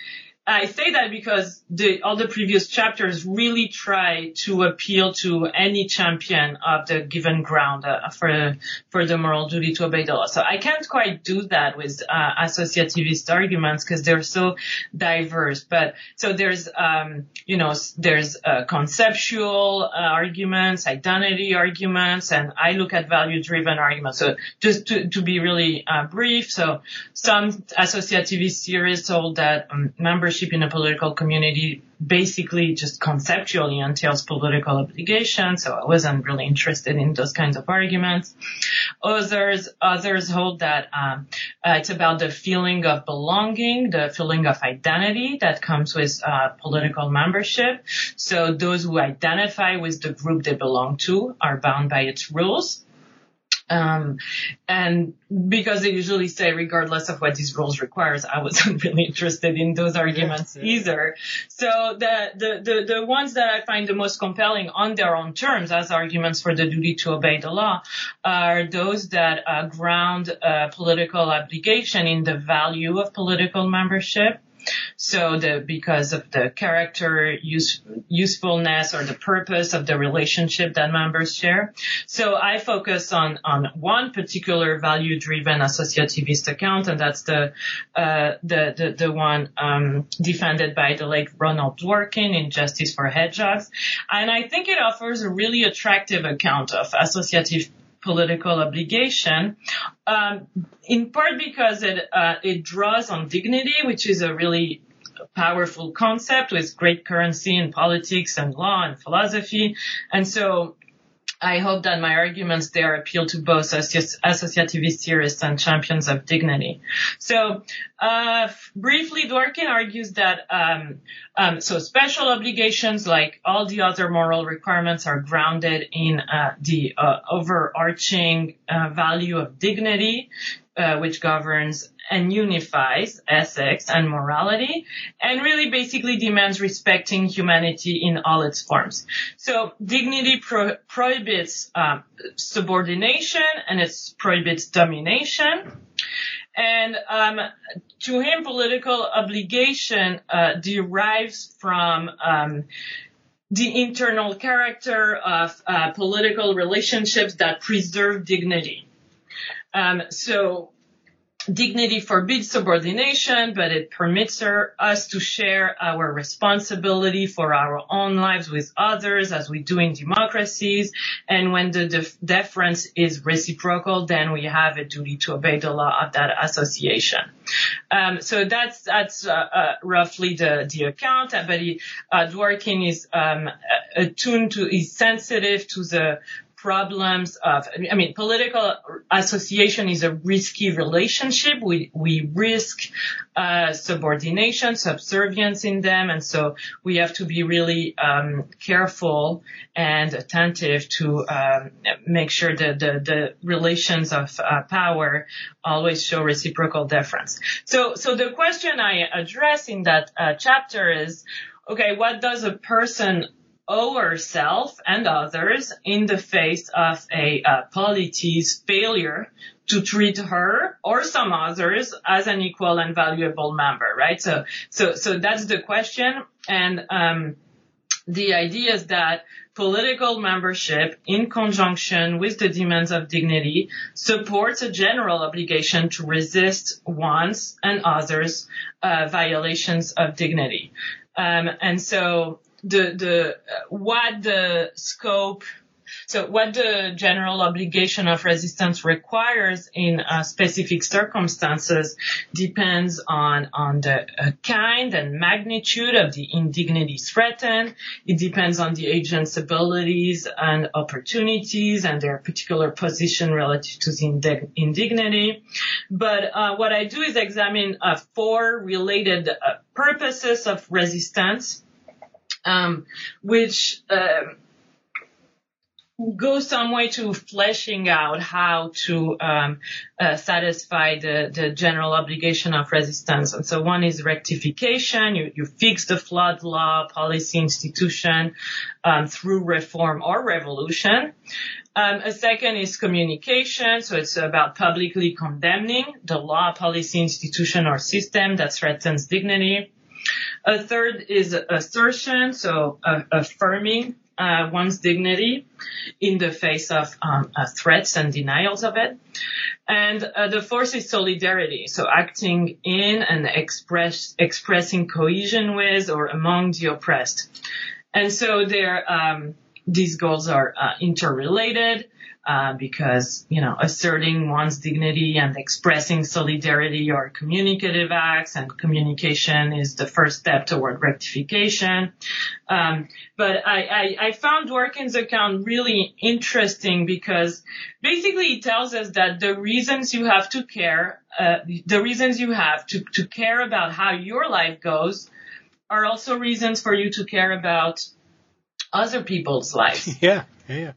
I say that because the, all the previous chapters really try to appeal to any champion of the given ground uh, for for the moral duty to obey the law. So I can't quite do that with uh, associativist arguments because they're so diverse. But so there's um, you know there's uh, conceptual uh, arguments, identity arguments, and I look at value driven arguments. So just to, to be really uh, brief, so some associativist theorists hold that um, membership membership in a political community basically just conceptually entails political obligation. So I wasn't really interested in those kinds of arguments. Others, others hold that um, uh, it's about the feeling of belonging, the feeling of identity that comes with uh, political membership. So those who identify with the group they belong to are bound by its rules. Um, and because they usually say, regardless of what these rules requires, I wasn't really interested in those arguments yeah, either. So the, the, the, the ones that I find the most compelling on their own terms as arguments for the duty to obey the law are those that uh, ground uh, political obligation in the value of political membership so the, because of the character, use, usefulness or the purpose of the relationship that members share. So I focus on, on one particular value driven associativist account and that's the, uh, the, the, the one, um, defended by the late Ronald Dworkin in Justice for Hedgehogs. And I think it offers a really attractive account of associative political obligation, um, in part because it uh, it draws on dignity, which is a really powerful concept with great currency in politics and law and philosophy, and so I hope that my arguments there appeal to both associativist theorists and champions of dignity. So, uh, briefly, Dworkin argues that um, um, so special obligations, like all the other moral requirements, are grounded in uh, the uh, overarching uh, value of dignity uh, which governs and unifies ethics and morality, and really basically demands respecting humanity in all its forms. So dignity pro- prohibits um, subordination and it prohibits domination. And um, to him, political obligation uh, derives from um, the internal character of uh, political relationships that preserve dignity. Um, so dignity forbids subordination, but it permits her, us to share our responsibility for our own lives with others as we do in democracies. And when the def- deference is reciprocal, then we have a duty to obey the law of that association. Um, so that's that's uh, uh, roughly the the account. But he, uh, Dworkin is um, attuned to, is sensitive to the problems of, I mean, political association is a risky relationship. We, we risk, uh, subordination, subservience in them. And so we have to be really, um, careful and attentive to, um, make sure that the, the relations of uh, power always show reciprocal deference. So, so the question I address in that uh, chapter is, okay, what does a person herself and others in the face of a uh, polity's failure to treat her or some others as an equal and valuable member, right? So, so, so that's the question. And, um, the idea is that political membership in conjunction with the demands of dignity supports a general obligation to resist one's and others' uh, violations of dignity. Um, and so the the what the scope so what the general obligation of resistance requires in uh, specific circumstances depends on on the uh, kind and magnitude of the indignity threatened. It depends on the agent's abilities and opportunities and their particular position relative to the indignity. But uh, what I do is examine uh, four related uh, purposes of resistance um, which uh, go some way to fleshing out how to um, uh, satisfy the, the general obligation of resistance. And so one is rectification. You, you fix the flawed law, policy, institution um, through reform or revolution. Um, a second is communication. So it's about publicly condemning the law, policy, institution, or system that threatens dignity. A third is assertion, so uh, affirming uh, one's dignity in the face of um, uh, threats and denials of it. And uh, the fourth is solidarity, so acting in and express, expressing cohesion with or among the oppressed. And so there, um, these goals are uh, interrelated. Uh, because you know asserting one's dignity and expressing solidarity are communicative acts, and communication is the first step toward rectification. Um, but I, I, I found Dworkin's account really interesting because basically it tells us that the reasons you have to care, uh, the reasons you have to to care about how your life goes, are also reasons for you to care about other people's lives. Yeah.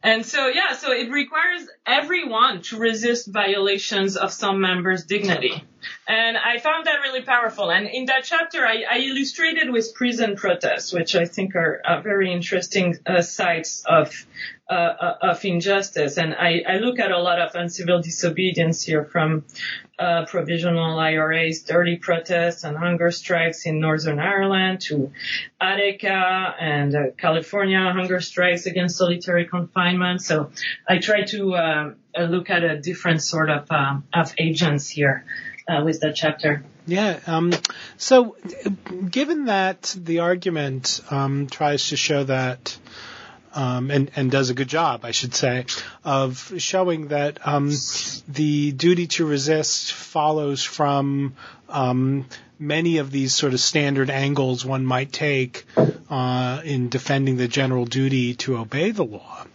And so, yeah, so it requires everyone to resist violations of some member's dignity. And I found that really powerful. And in that chapter, I, I illustrated with prison protests, which I think are uh, very interesting uh, sites of uh, uh of injustice. And I, I, look at a lot of uncivil disobedience here, from uh, provisional IRAs, dirty protests, and hunger strikes in Northern Ireland to Attica and uh, California hunger strikes against solitary confinement. So I try to look at a different sort of um, of agents here uh, with that chapter. Yeah. Um, so, given that the argument um, tries to show that, um, and, and does a good job, I should say, of showing that um, the duty to resist follows from um, many of these sort of standard angles one might take uh, in defending the general duty to obey the law.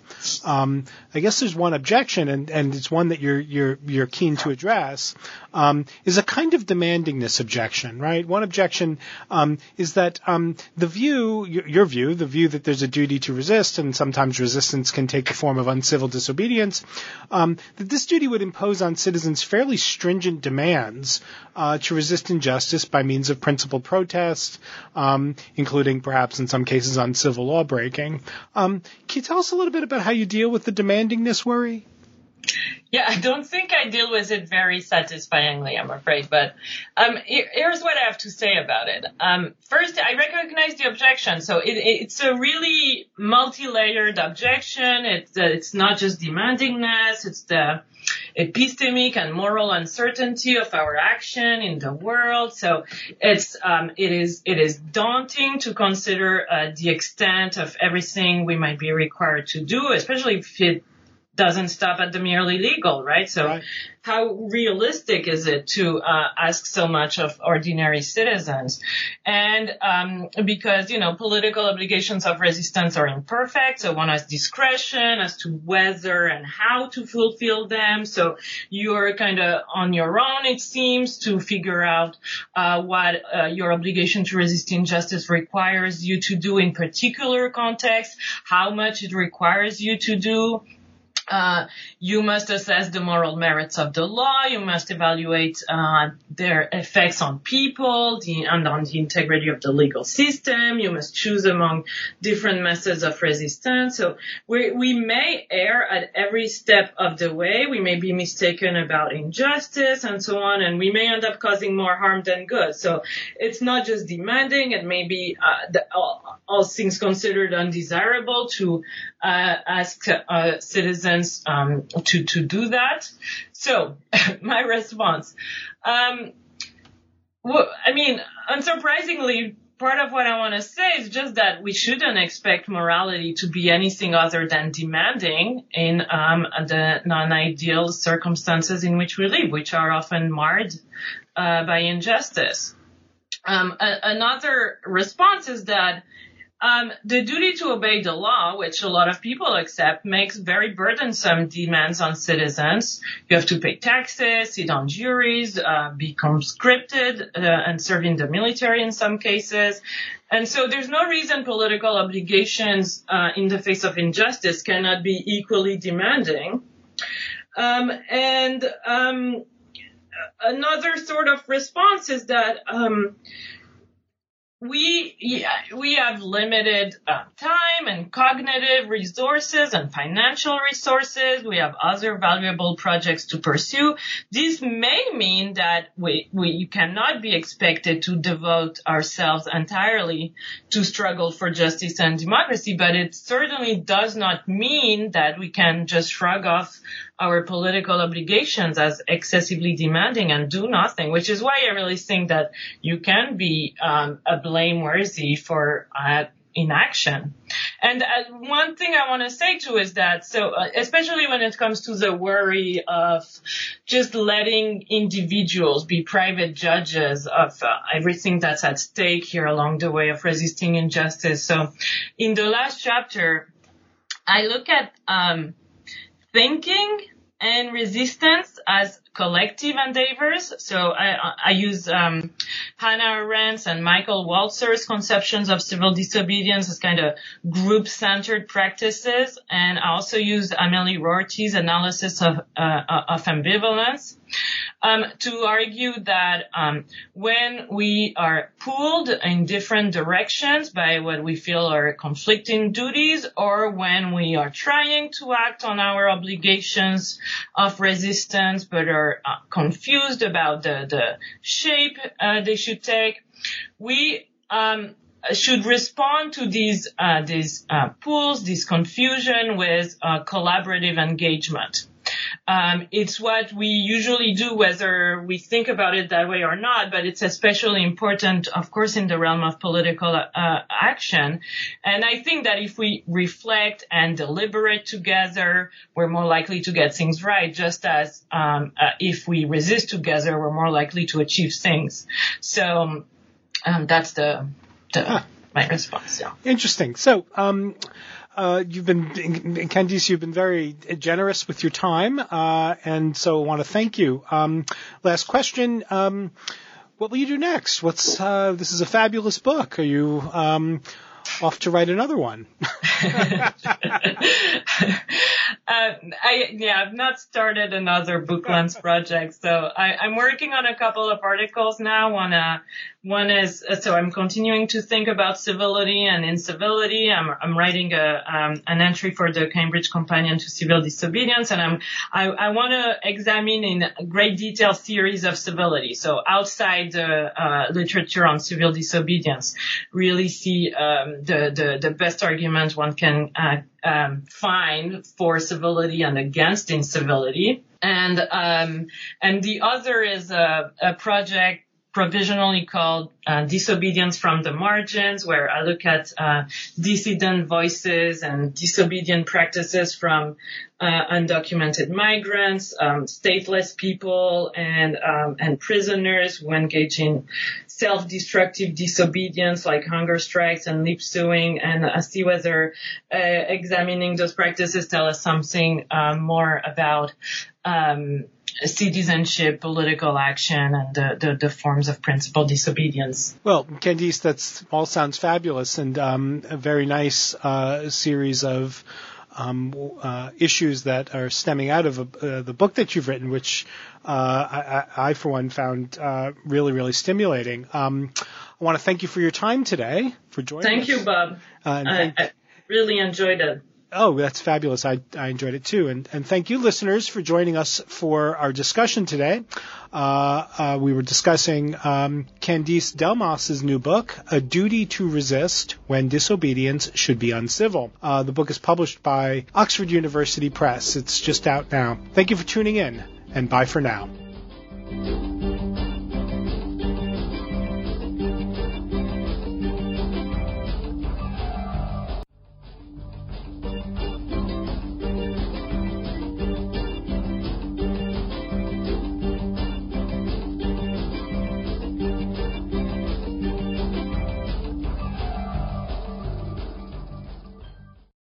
Um, I guess there's one objection, and, and it's one that you're you're you're keen to address, um, is a kind of demandingness objection, right? One objection um, is that um, the view, your, view, the view that there's a duty to resist, and sometimes resistance can take the form of uncivil disobedience, um, that this duty would impose on citizens fairly stringent demands uh, to resist injustice by means of principled protest, um, including perhaps in some cases on civil law breaking. can you tell us a little bit about how you deal with the demandingness worry? Yeah, I don't think I deal with it very satisfyingly, I'm afraid. But um, here's what I have to say about it. Um, first, I recognize the objection. So it, it's a really multi-layered objection. It's uh, it's not just demandingness. It's the epistemic and moral uncertainty of our action in the world. So it's um, it is it is daunting to consider uh, the extent of everything we might be required to do, especially if it doesn't stop at the merely legal, right? So right. how realistic is it to uh, ask so much of ordinary citizens? And um, because, you know, political obligations of resistance are imperfect, so one has discretion as to whether and how to fulfill them. So you're kind of on your own, it seems, to figure out uh, what uh, your obligation to resist injustice requires you to do in particular context, how much it requires you to do uh, you must assess the moral merits of the law. You must evaluate uh, their effects on people the, and on the integrity of the legal system. You must choose among different methods of resistance. So we, we may err at every step of the way. We may be mistaken about injustice and so on, and we may end up causing more harm than good. So it's not just demanding. It may be uh, the, all, all, things considered undesirable to uh, ask uh, citizens um, to to do that. So my response, um, well, I mean, unsurprisingly, part of what I want to say is just that we shouldn't expect morality to be anything other than demanding in um, the non-ideal circumstances in which we live, which are often marred uh, by injustice. Um, a- another response is that um, the duty to obey the law, which a lot of people accept, makes very burdensome demands on citizens. You have to pay taxes, sit on juries, uh, be conscripted, uh, and serve in the military in some cases. And so there's no reason political obligations uh, in the face of injustice cannot be equally demanding. Um, and um, another sort of response is that um, we yeah, we have limited uh, time and cognitive resources and financial resources. We have other valuable projects to pursue. This may mean that we we cannot be expected to devote ourselves entirely to struggle for justice and democracy, but it certainly does not mean that we can just shrug off our political obligations as excessively demanding and do nothing, which is why I really think that you can be um, a blameworthy for uh, inaction. And uh, one thing I want to say too is that, so uh, especially when it comes to the worry of just letting individuals be private judges of uh, everything that's at stake here along the way of resisting injustice. So in the last chapter, I look at um, thinking and resistance as collective endeavors. So I, I use um, Hannah Arendt's and Michael Walzer's conceptions of civil disobedience as kind of group-centered practices, and I also use Amelie Rorty's analysis of uh, of ambivalence um, to argue that um, when we are pulled in different directions by what we feel are conflicting duties, or when we are trying to act on our obligations of resistance but are uh, confused about the, the shape uh, they should take, we um, should respond to these uh, these uh, pulls, this confusion with uh, collaborative engagement. Um, it's what we usually do, whether we think about it that way or not, but it's especially important, of course, in the realm of political uh, action. And I think that if we reflect and deliberate together, we're more likely to get things right, just as um, uh, if we resist together, we're more likely to achieve things. So um, that's the, the my response. Yeah. Interesting. So, um, uh, you've been, Candice, you've been very generous with your time, uh, and so I want to thank you. Um, last question. Um, what will you do next? What's, uh, this is a fabulous book. Are you, um, off to write another one? Uh, I yeah, I've not started another book length project, so I, am working on a couple of articles now. One uh, one is uh, so I'm continuing to think about civility and incivility. I'm I'm writing a um, an entry for the Cambridge Companion to Civil Disobedience, and I'm I, I want to examine in great detail theories of civility. So outside the uh, literature on civil disobedience, really see um, the the the best argument one can uh, um, find for civility and against incivility. And um, and the other is a, a project provisionally called uh, Disobedience from the Margins, where I look at uh, dissident voices and disobedient practices from uh, undocumented migrants, um, stateless people, and um, and prisoners who engage in self-destructive disobedience like hunger strikes and lip sewing, and uh, see whether uh, examining those practices tell us something uh, more about um, citizenship, political action, and the, the, the, forms of principled disobedience. Well, Candice, that all sounds fabulous and um, a very nice uh, series of um, uh, issues that are stemming out of uh, the book that you've written, which uh, I, I, for one, found uh, really, really stimulating. Um, I want to thank you for your time today, for joining thank us. Thank you, Bob. Uh, I, I really enjoyed it. Oh, that's fabulous. I, I enjoyed it too. And, and thank you, listeners, for joining us for our discussion today. Uh, uh, we were discussing um, Candice Delmas's new book, A Duty to Resist When Disobedience Should Be Uncivil. Uh, the book is published by Oxford University Press. It's just out now. Thank you for tuning in, and bye for now.